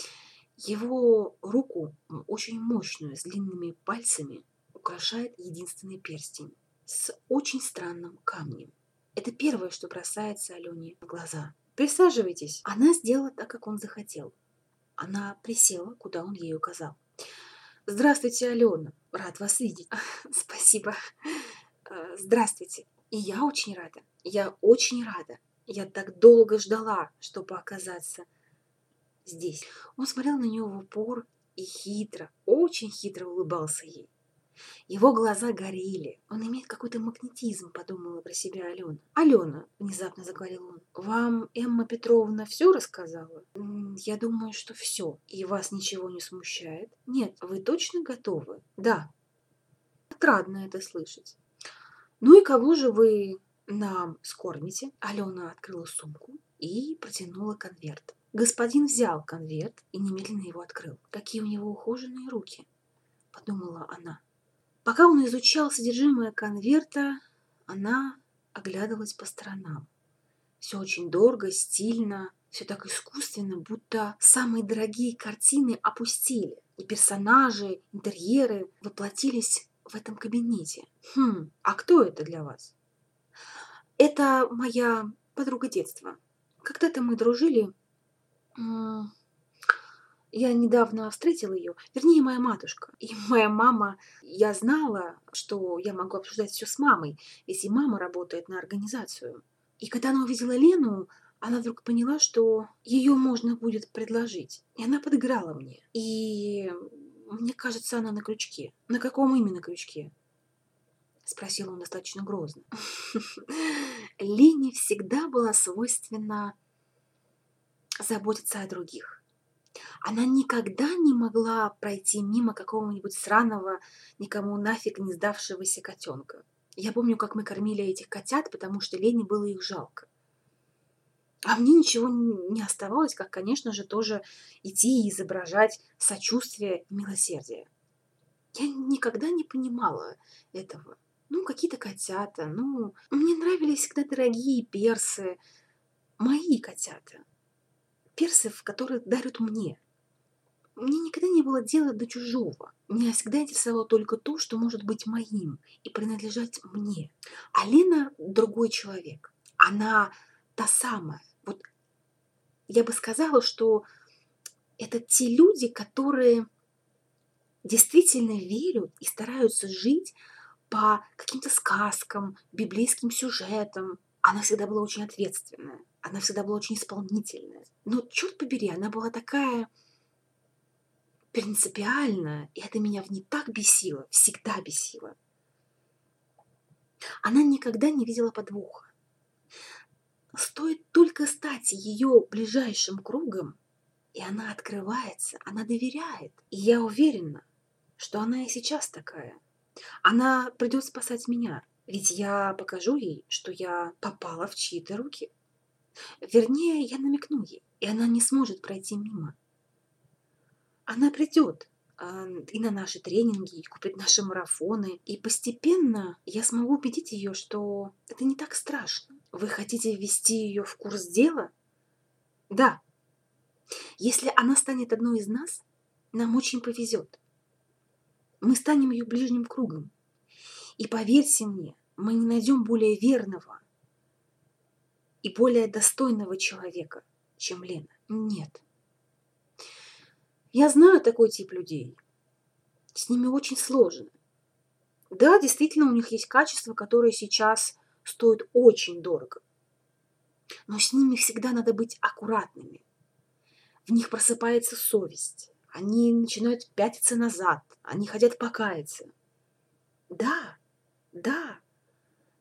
Его руку, очень мощную, с длинными пальцами, украшает единственный перстень с очень странным камнем. Это первое, что бросается Алене в глаза. «Присаживайтесь». Она сделала так, как он захотел. Она присела, куда он ей указал. «Здравствуйте, Алена. Рад вас видеть». «Спасибо. Э, здравствуйте. И я очень рада. Я очень рада. Я так долго ждала, чтобы оказаться здесь. Он смотрел на нее в упор и хитро, очень хитро улыбался ей. Его глаза горели. Он имеет какой-то магнетизм, подумала про себя Алена. «Алена», — внезапно заговорил он, — «вам Эмма Петровна все рассказала?» «Я думаю, что все. И вас ничего не смущает?» «Нет, вы точно готовы?» «Да». «Отрадно это слышать». «Ну и кого же вы нам скормите?» Алена открыла сумку и протянула конверт. Господин взял конверт и немедленно его открыл. Какие у него ухоженные руки, подумала она. Пока он изучал содержимое конверта, она оглядывалась по сторонам. Все очень дорого, стильно, все так искусственно, будто самые дорогие картины опустили, и персонажи, интерьеры воплотились в этом кабинете. Хм, а кто это для вас? Это моя подруга детства. Когда-то мы дружили. Я недавно встретила ее, вернее, моя матушка. И моя мама, я знала, что я могу обсуждать все с мамой, ведь и мама работает на организацию. И когда она увидела Лену, она вдруг поняла, что ее можно будет предложить. И она подыграла мне. И мне кажется, она на крючке. На каком именно крючке? Спросил он достаточно грозно. Лене всегда была свойственна заботиться о других. Она никогда не могла пройти мимо какого-нибудь сраного, никому нафиг не сдавшегося котенка. Я помню, как мы кормили этих котят, потому что Лене было их жалко. А мне ничего не оставалось, как, конечно же, тоже идти и изображать сочувствие и милосердие. Я никогда не понимала этого. Ну, какие-то котята, ну, мне нравились всегда дорогие персы, мои котята. Персов, которые дарят мне. Мне никогда не было дела до чужого. Меня всегда интересовало только то, что может быть моим и принадлежать мне. А другой человек. Она та самая. Вот я бы сказала, что это те люди, которые действительно верят и стараются жить по каким-то сказкам, библейским сюжетам. Она всегда была очень ответственная, она всегда была очень исполнительная. Но, черт побери, она была такая принципиальная, и это меня в ней так бесило, всегда бесило. Она никогда не видела подвоха. Стоит только стать ее ближайшим кругом, и она открывается, она доверяет. И я уверена, что она и сейчас такая – она придет спасать меня, ведь я покажу ей, что я попала в чьи-то руки. Вернее, я намекну ей, и она не сможет пройти мимо. Она придет а, и на наши тренинги, и купит наши марафоны, и постепенно я смогу убедить ее, что это не так страшно. Вы хотите ввести ее в курс дела? Да. Если она станет одной из нас, нам очень повезет мы станем ее ближним кругом. И поверьте мне, мы не найдем более верного и более достойного человека, чем Лена. Нет. Я знаю такой тип людей. С ними очень сложно. Да, действительно, у них есть качества, которые сейчас стоят очень дорого. Но с ними всегда надо быть аккуратными. В них просыпается совесть. Они начинают пятиться назад, они хотят покаяться. Да, да,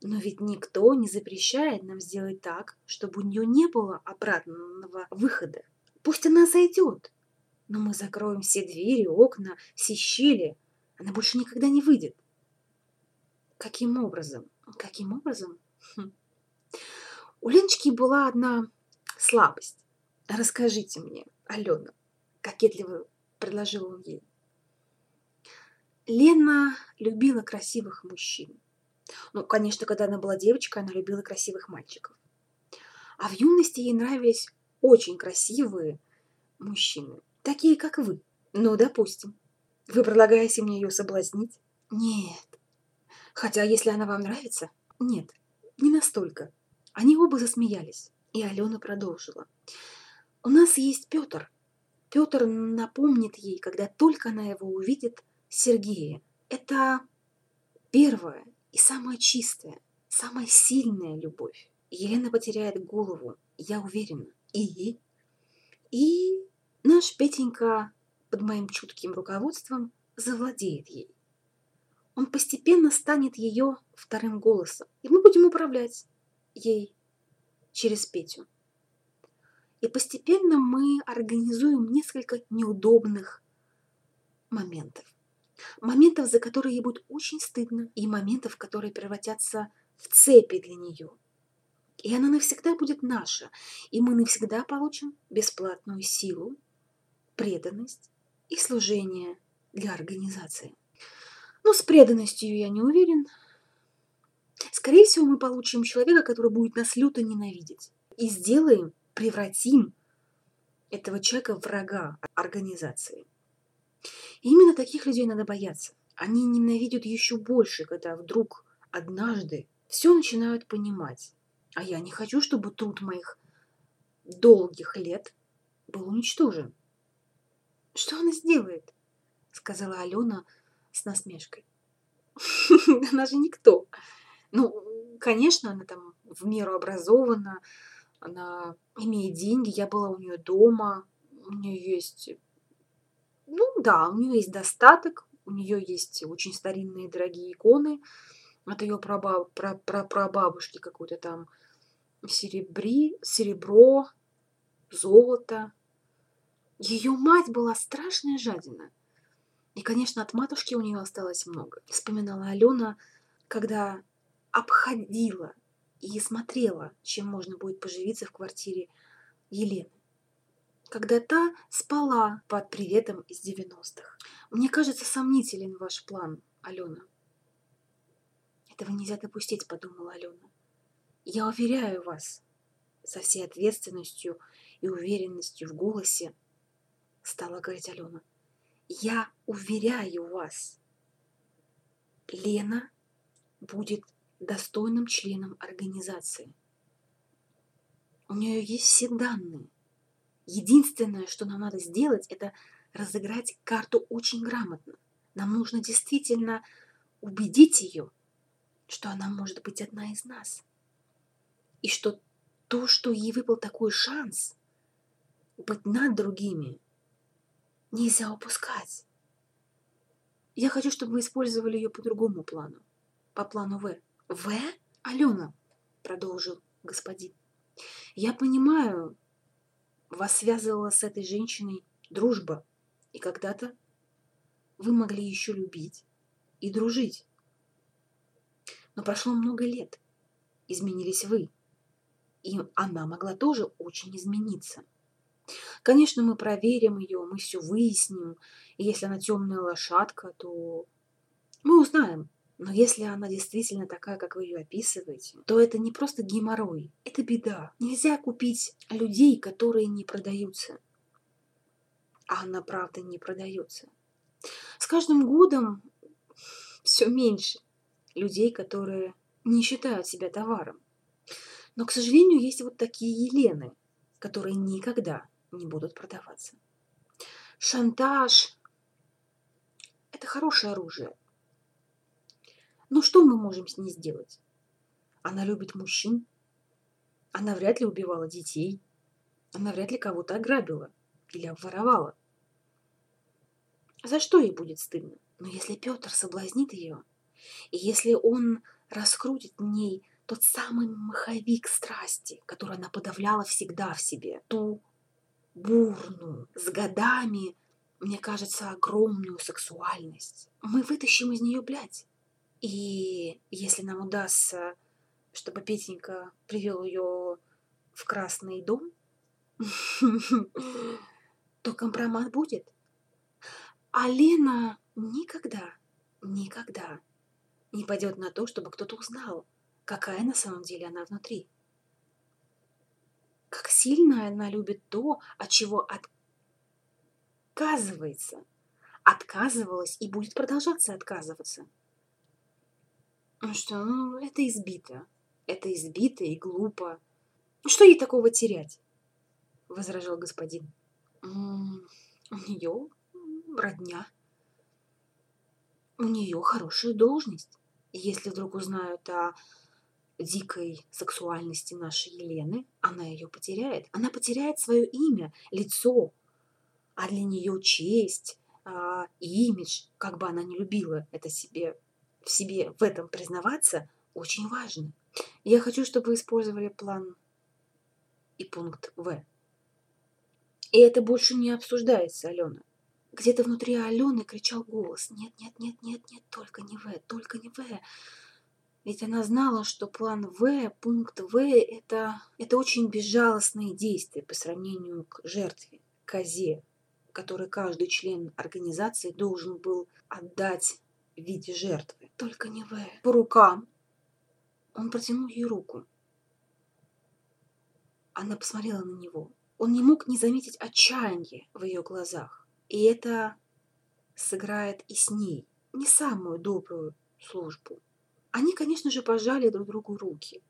но ведь никто не запрещает нам сделать так, чтобы у нее не было обратного выхода. Пусть она зайдет, но мы закроем все двери, окна, все щели. Она больше никогда не выйдет. Каким образом? Каким образом? Хм. У Леночки была одна слабость. Расскажите мне, Алена, кокетливо предложил он ей. Лена любила красивых мужчин. Ну, конечно, когда она была девочкой, она любила красивых мальчиков. А в юности ей нравились очень красивые мужчины, такие как вы. Ну, допустим. Вы предлагаете мне ее соблазнить? Нет. Хотя, если она вам нравится? Нет, не настолько. Они оба засмеялись, и Алена продолжила. У нас есть Петр. Петр напомнит ей, когда только она его увидит, Сергея. Это первая и самая чистая, самая сильная любовь. Елена потеряет голову, я уверена. И? И наш Петенька под моим чутким руководством завладеет ей. Он постепенно станет ее вторым голосом, и мы будем управлять ей через Петю. И постепенно мы организуем несколько неудобных моментов. Моментов, за которые ей будет очень стыдно, и моментов, которые превратятся в цепи для нее. И она навсегда будет наша, и мы навсегда получим бесплатную силу, преданность и служение для организации. Но с преданностью я не уверен. Скорее всего, мы получим человека, который будет нас люто ненавидеть. И сделаем, превратим этого человека в врага организации. И именно таких людей надо бояться. Они ненавидят еще больше, когда вдруг однажды все начинают понимать. А я не хочу, чтобы труд моих долгих лет был уничтожен. Что она сделает? Сказала Алена с насмешкой. Она же никто. Ну, конечно, она там в меру образована, она имеет деньги, я была у нее дома, у нее есть ну да, у нее есть достаток, у нее есть очень старинные дорогие иконы от ее прабаб, пра, пра, прабабушки какой-то там серебри, серебро, золото. Ее мать была страшная жадина. И, конечно, от матушки у нее осталось много. Вспоминала Алена, когда обходила и смотрела, чем можно будет поживиться в квартире Елены когда та спала под приветом из 90-х. Мне кажется сомнителен ваш план, Алена. Этого нельзя допустить, подумала Алена. Я уверяю вас, со всей ответственностью и уверенностью в голосе, стала говорить Алена. Я уверяю вас, Лена будет достойным членом организации. У нее есть все данные. Единственное, что нам надо сделать, это разыграть карту очень грамотно. Нам нужно действительно убедить ее, что она может быть одна из нас. И что то, что ей выпал такой шанс быть над другими, нельзя упускать. Я хочу, чтобы вы использовали ее по другому плану. По плану В. В? Алена, продолжил господин. Я понимаю, вас связывала с этой женщиной дружба, и когда-то вы могли еще любить и дружить. Но прошло много лет, изменились вы, и она могла тоже очень измениться. Конечно, мы проверим ее, мы все выясним, и если она темная лошадка, то мы узнаем, но если она действительно такая, как вы ее описываете, то это не просто геморрой, это беда. Нельзя купить людей, которые не продаются. А она, правда, не продается. С каждым годом все меньше людей, которые не считают себя товаром. Но, к сожалению, есть вот такие Елены, которые никогда не будут продаваться. Шантаж – это хорошее оружие, ну что мы можем с ней сделать? Она любит мужчин. Она вряд ли убивала детей. Она вряд ли кого-то ограбила или обворовала. За что ей будет стыдно? Но если Петр соблазнит ее, и если он раскрутит в ней тот самый маховик страсти, который она подавляла всегда в себе, ту бурную, с годами, мне кажется, огромную сексуальность, мы вытащим из нее, блядь, и если нам удастся, чтобы Петенька привел ее в Красный дом, то компромат будет. А Лена никогда, никогда не пойдет на то, чтобы кто-то узнал, какая на самом деле она внутри. как сильно она любит то, от чего отказывается, отказывалась и будет продолжаться отказываться. Ну что, ну, это избито. Это избито и глупо. Ну, что ей такого терять? Возражал господин. У нее родня. У нее хорошая должность. Если вдруг узнают о дикой сексуальности нашей Елены, она ее потеряет. Она потеряет свое имя, лицо, а для нее честь и имидж, как бы она не любила это себе, в себе в этом признаваться, очень важно. Я хочу, чтобы вы использовали план и пункт В. И это больше не обсуждается, Алена. Где-то внутри Алены кричал голос. Нет, нет, нет, нет, нет, только не В, только не В. Ведь она знала, что план В, пункт В это, – это очень безжалостные действия по сравнению к жертве, козе, который каждый член организации должен был отдать в виде жертвы. Только не В. По рукам. Он протянул ей руку. Она посмотрела на него. Он не мог не заметить отчаяние в ее глазах. И это сыграет и с ней не самую добрую службу. Они, конечно же, пожали друг другу руки.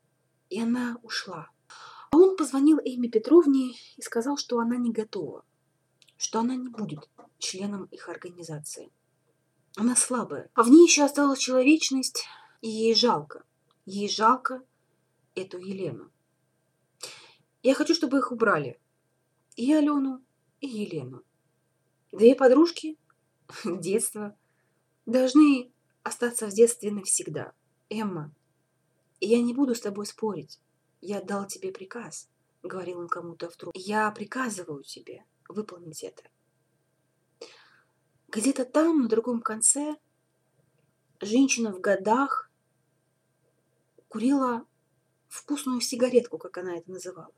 И она ушла. А он позвонил Эми Петровне и сказал, что она не готова, что она не будет членом их организации. Она слабая. А в ней еще осталась человечность, и ей жалко. Ей жалко эту Елену. Я хочу, чтобы их убрали. И Алену, и Елену. Две подружки детства должны остаться в детстве навсегда. Эмма, я не буду с тобой спорить. Я отдал тебе приказ, говорил он кому-то в трубку. Я приказываю тебе выполнить это. Где-то там, на другом конце, женщина в годах курила вкусную сигаретку, как она это называла,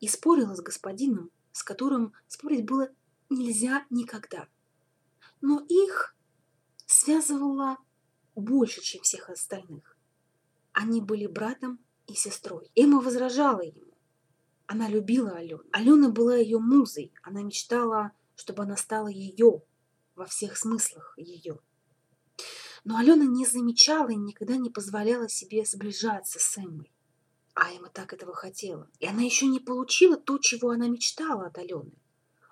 и спорила с господином, с которым спорить было нельзя никогда. Но их связывало больше, чем всех остальных. Они были братом и сестрой. Эмма возражала ему. Она любила Алену. Алена была ее музой. Она мечтала, чтобы она стала ее, во всех смыслах ее. Но Алена не замечала и никогда не позволяла себе сближаться с Эммой. А Эмма так этого хотела. И она еще не получила то, чего она мечтала от Алены.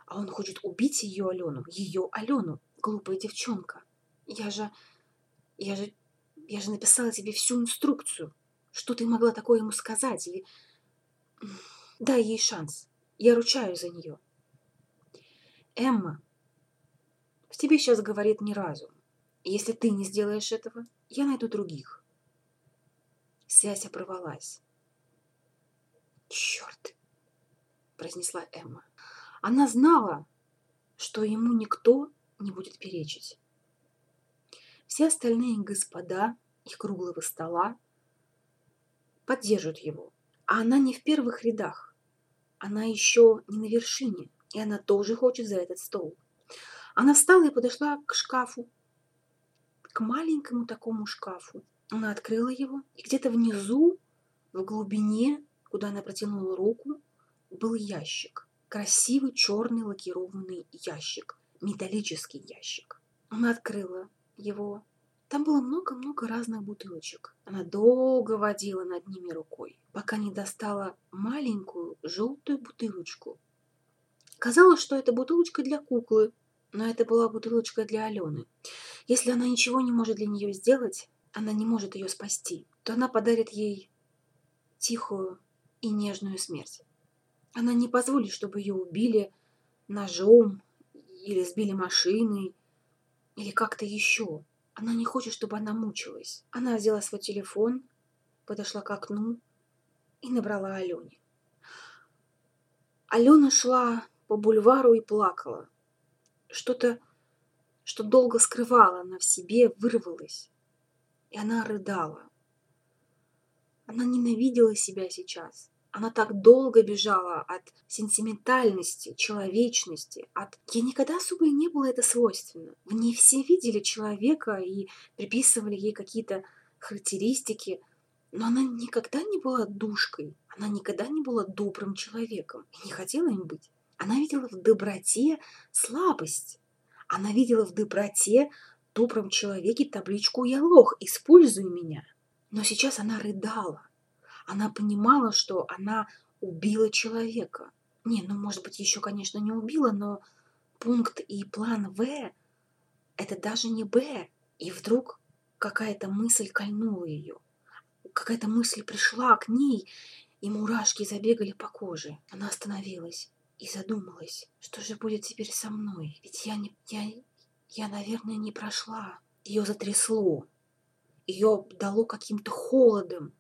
А он хочет убить ее Алену, ее Алену, глупая девчонка. Я же, я же, я же написала тебе всю инструкцию. Что ты могла такое ему сказать? Или... Дай ей шанс. Я ручаюсь за нее. Эмма, тебе сейчас говорит не разум. Если ты не сделаешь этого, я найду других. Связь оборвалась. Черт, произнесла Эмма. Она знала, что ему никто не будет перечить. Все остальные господа их круглого стола поддержат его, а она не в первых рядах. Она еще не на вершине, и она тоже хочет за этот стол. Она встала и подошла к шкафу, к маленькому такому шкафу. Она открыла его, и где-то внизу, в глубине, куда она протянула руку, был ящик красивый черный лакированный ящик, металлический ящик. Она открыла его. Там было много-много разных бутылочек. Она долго водила над ними рукой, пока не достала маленькую желтую бутылочку. Казалось, что это бутылочка для куклы, но это была бутылочка для Алены. Если она ничего не может для нее сделать, она не может ее спасти, то она подарит ей тихую и нежную смерть. Она не позволит, чтобы ее убили ножом или сбили машиной или как-то еще. Она не хочет, чтобы она мучилась. Она взяла свой телефон, подошла к окну и набрала Алене. Алена шла по бульвару и плакала. Что-то, что долго скрывала она в себе, вырвалось. И она рыдала. Она ненавидела себя сейчас. Она так долго бежала от сентиментальности, человечности, от... Ей никогда особо и не было это свойственно. В ней все видели человека и приписывали ей какие-то характеристики, Но она никогда не была душкой, она никогда не была добрым человеком и не хотела им быть. Она видела в доброте слабость. Она видела в доброте добром человеке табличку «Я лох, используй меня». Но сейчас она рыдала. Она понимала, что она убила человека. Не, ну, может быть, еще, конечно, не убила, но пункт и план В – это даже не Б. И вдруг какая-то мысль кольнула ее. Какая-то мысль пришла к ней, и мурашки забегали по коже. Она остановилась и задумалась, что же будет теперь со мной. Ведь я не... Я, я наверное, не прошла. Ее затрясло. Ее обдало каким-то холодом,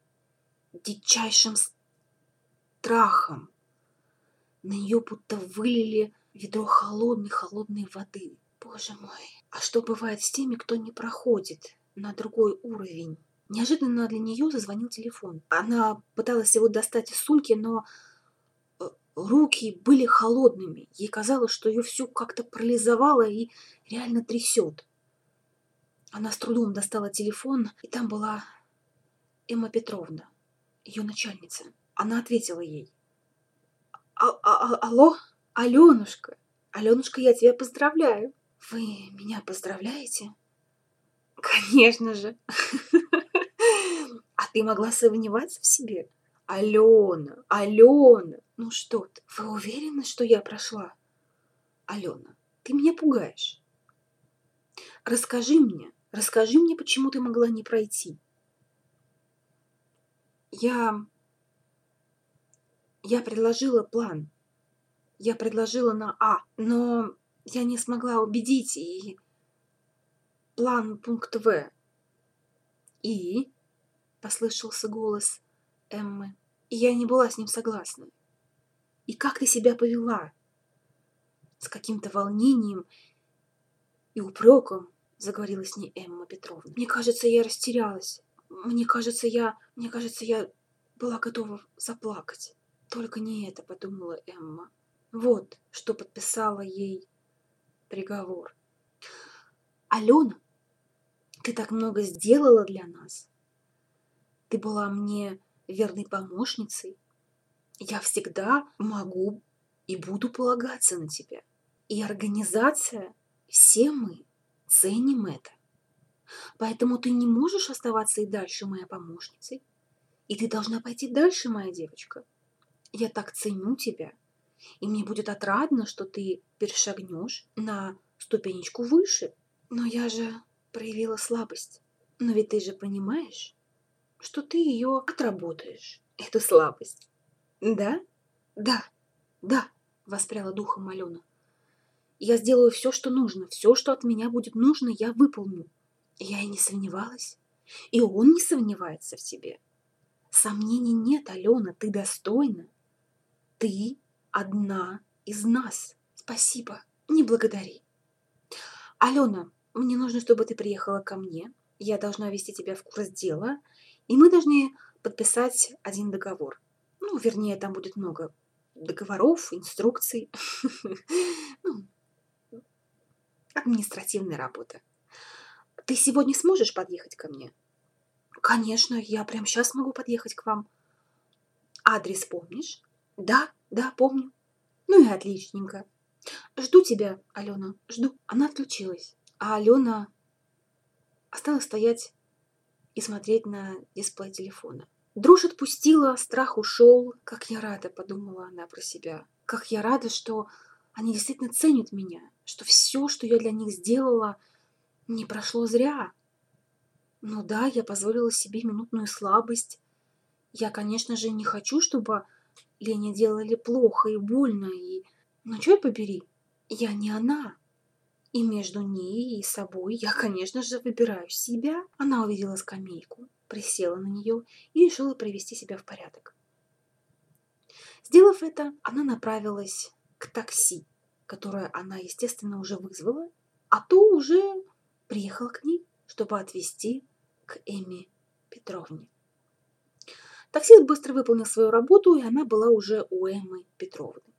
дичайшим страхом. На нее будто вылили ведро холодной-холодной воды. Боже мой, а что бывает с теми, кто не проходит на другой уровень? Неожиданно для нее зазвонил телефон. Она пыталась его достать из сумки, но руки были холодными. Ей казалось, что ее всю как-то парализовало и реально трясет. Она с трудом достала телефон, и там была Эмма Петровна, ее начальница. Она ответила ей. А -а -а Алло, Аленушка, Аленушка, я тебя поздравляю. Вы меня поздравляете? Конечно же. А ты могла сомневаться в себе? Алена, Алена, ну что ты, вы уверены, что я прошла? Алена, ты меня пугаешь. Расскажи мне, расскажи мне, почему ты могла не пройти. Я... Я предложила план. Я предложила на А, но я не смогла убедить, и план пункт В. И послышался голос Эммы. И я не была с ним согласна. И как ты себя повела? С каким-то волнением и упреком заговорила с ней Эмма Петровна. Мне кажется, я растерялась. Мне кажется, я... Мне кажется, я была готова заплакать. Только не это, подумала Эмма. Вот, что подписала ей приговор. Алена, ты так много сделала для нас. Ты была мне верной помощницей. Я всегда могу и буду полагаться на тебя. И организация, все мы ценим это. Поэтому ты не можешь оставаться и дальше моей помощницей. И ты должна пойти дальше, моя девочка. Я так ценю тебя. И мне будет отрадно, что ты перешагнешь на ступенечку выше. Но я же проявила слабость. Но ведь ты же понимаешь, что ты ее отработаешь, эту слабость. Да? Да, да, воспряла духом Алена. Я сделаю все, что нужно, все, что от меня будет нужно, я выполню. Я и не сомневалась. И он не сомневается в тебе. Сомнений нет, Алена, ты достойна. Ты одна из нас. Спасибо, не благодари. Алена, мне нужно, чтобы ты приехала ко мне. Я должна вести тебя в курс дела и мы должны подписать один договор. Ну, вернее, там будет много договоров, инструкций. Ну, административная работа. Ты сегодня сможешь подъехать ко мне? Конечно, я прямо сейчас могу подъехать к вам. Адрес помнишь? Да, да, помню. Ну и отличненько. Жду тебя, Алена, жду. Она отключилась, а Алена осталась стоять и смотреть на дисплей телефона. Дрожь отпустила, страх ушел. Как я рада, подумала она про себя. Как я рада, что они действительно ценят меня, что все, что я для них сделала, не прошло зря. Ну да, я позволила себе минутную слабость. Я, конечно же, не хочу, чтобы Лене делали плохо и больно, и... Ну, черт побери, я не она. И между ней и собой я, конечно же, выбираю себя. Она увидела скамейку, присела на нее и решила привести себя в порядок. Сделав это, она направилась к такси, которое она, естественно, уже вызвала, а то уже приехала к ней, чтобы отвезти к Эми Петровне. Таксист быстро выполнил свою работу, и она была уже у Эммы Петровны.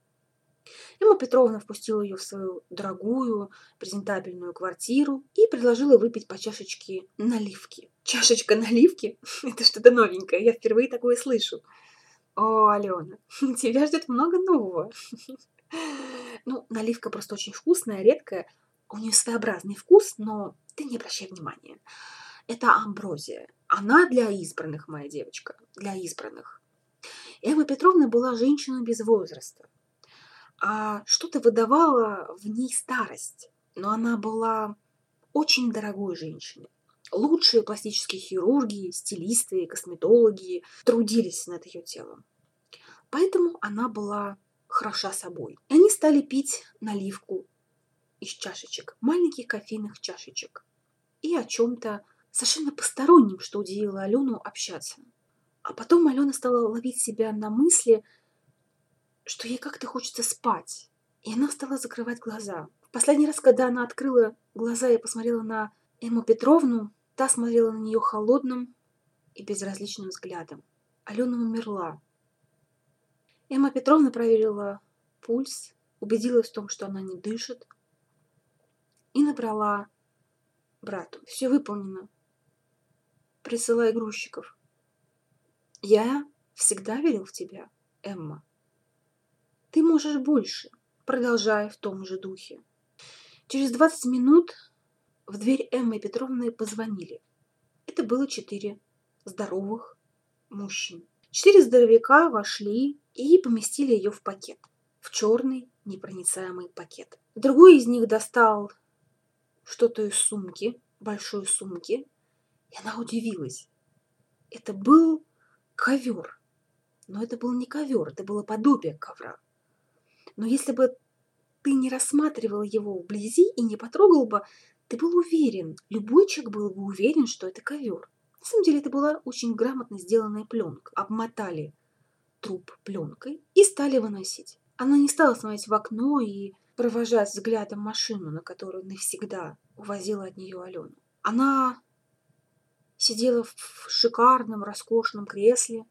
Эмма Петровна впустила ее в свою дорогую, презентабельную квартиру и предложила выпить по чашечке наливки. чашечка наливки – это что-то новенькое. Я впервые такое слышу. О, Алена, тебя ждет много нового. Ну, наливка просто очень вкусная, редкая. У нее своеобразный вкус, но ты не обращай внимания. Это амброзия. Она для избранных, моя девочка, для избранных. Эмма Петровна была женщиной без возраста. А что-то выдавало в ней старость. Но она была очень дорогой женщиной. Лучшие пластические хирурги, стилисты, косметологи трудились над ее телом. Поэтому она была хороша собой. И они стали пить наливку из чашечек, маленьких кофейных чашечек. И о чем-то совершенно постороннем, что удивило Алену, общаться. А потом Алена стала ловить себя на мысли, что ей как-то хочется спать. И она стала закрывать глаза. В последний раз, когда она открыла глаза и посмотрела на Эмму Петровну, та смотрела на нее холодным и безразличным взглядом. Алена умерла. Эмма Петровна проверила пульс, убедилась в том, что она не дышит, и набрала брату. Все выполнено. Присылай грузчиков. Я всегда верил в тебя, Эмма. Ты можешь больше, продолжая в том же духе. Через 20 минут в дверь Эммы Петровны позвонили. Это было четыре здоровых мужчин. Четыре здоровяка вошли и поместили ее в пакет. В черный непроницаемый пакет. Другой из них достал что-то из сумки, большой сумки, и она удивилась. Это был ковер. Но это был не ковер, это было подобие ковра. Но если бы ты не рассматривал его вблизи и не потрогал бы, ты был уверен, любой человек был бы уверен, что это ковер. На самом деле это была очень грамотно сделанная пленка. Обмотали труп пленкой и стали выносить. Она не стала смотреть в окно и провожать взглядом машину, на которую навсегда увозила от нее Алену. Она сидела в шикарном, роскошном кресле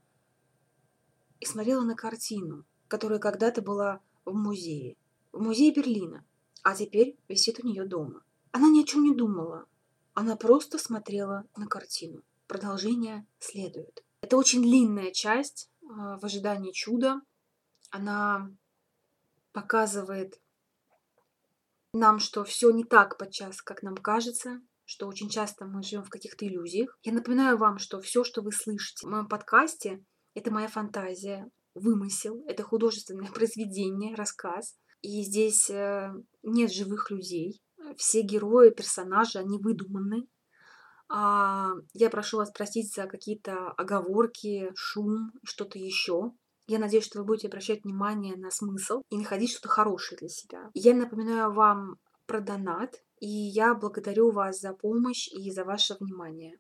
и смотрела на картину, которая когда-то была в музее, в музее Берлина, а теперь висит у нее дома. Она ни о чем не думала, она просто смотрела на картину. Продолжение следует. Это очень длинная часть а, в ожидании чуда. Она показывает нам, что все не так подчас, как нам кажется, что очень часто мы живем в каких-то иллюзиях. Я напоминаю вам, что все, что вы слышите в моем подкасте, это моя фантазия, вымысел, это художественное произведение, рассказ. И здесь э, нет живых людей. Все герои, персонажи, они выдуманы. А, я прошу вас простить за какие-то оговорки, шум, что-то еще. Я надеюсь, что вы будете обращать внимание на смысл и находить что-то хорошее для себя. Я напоминаю вам про донат, и я благодарю вас за помощь и за ваше внимание.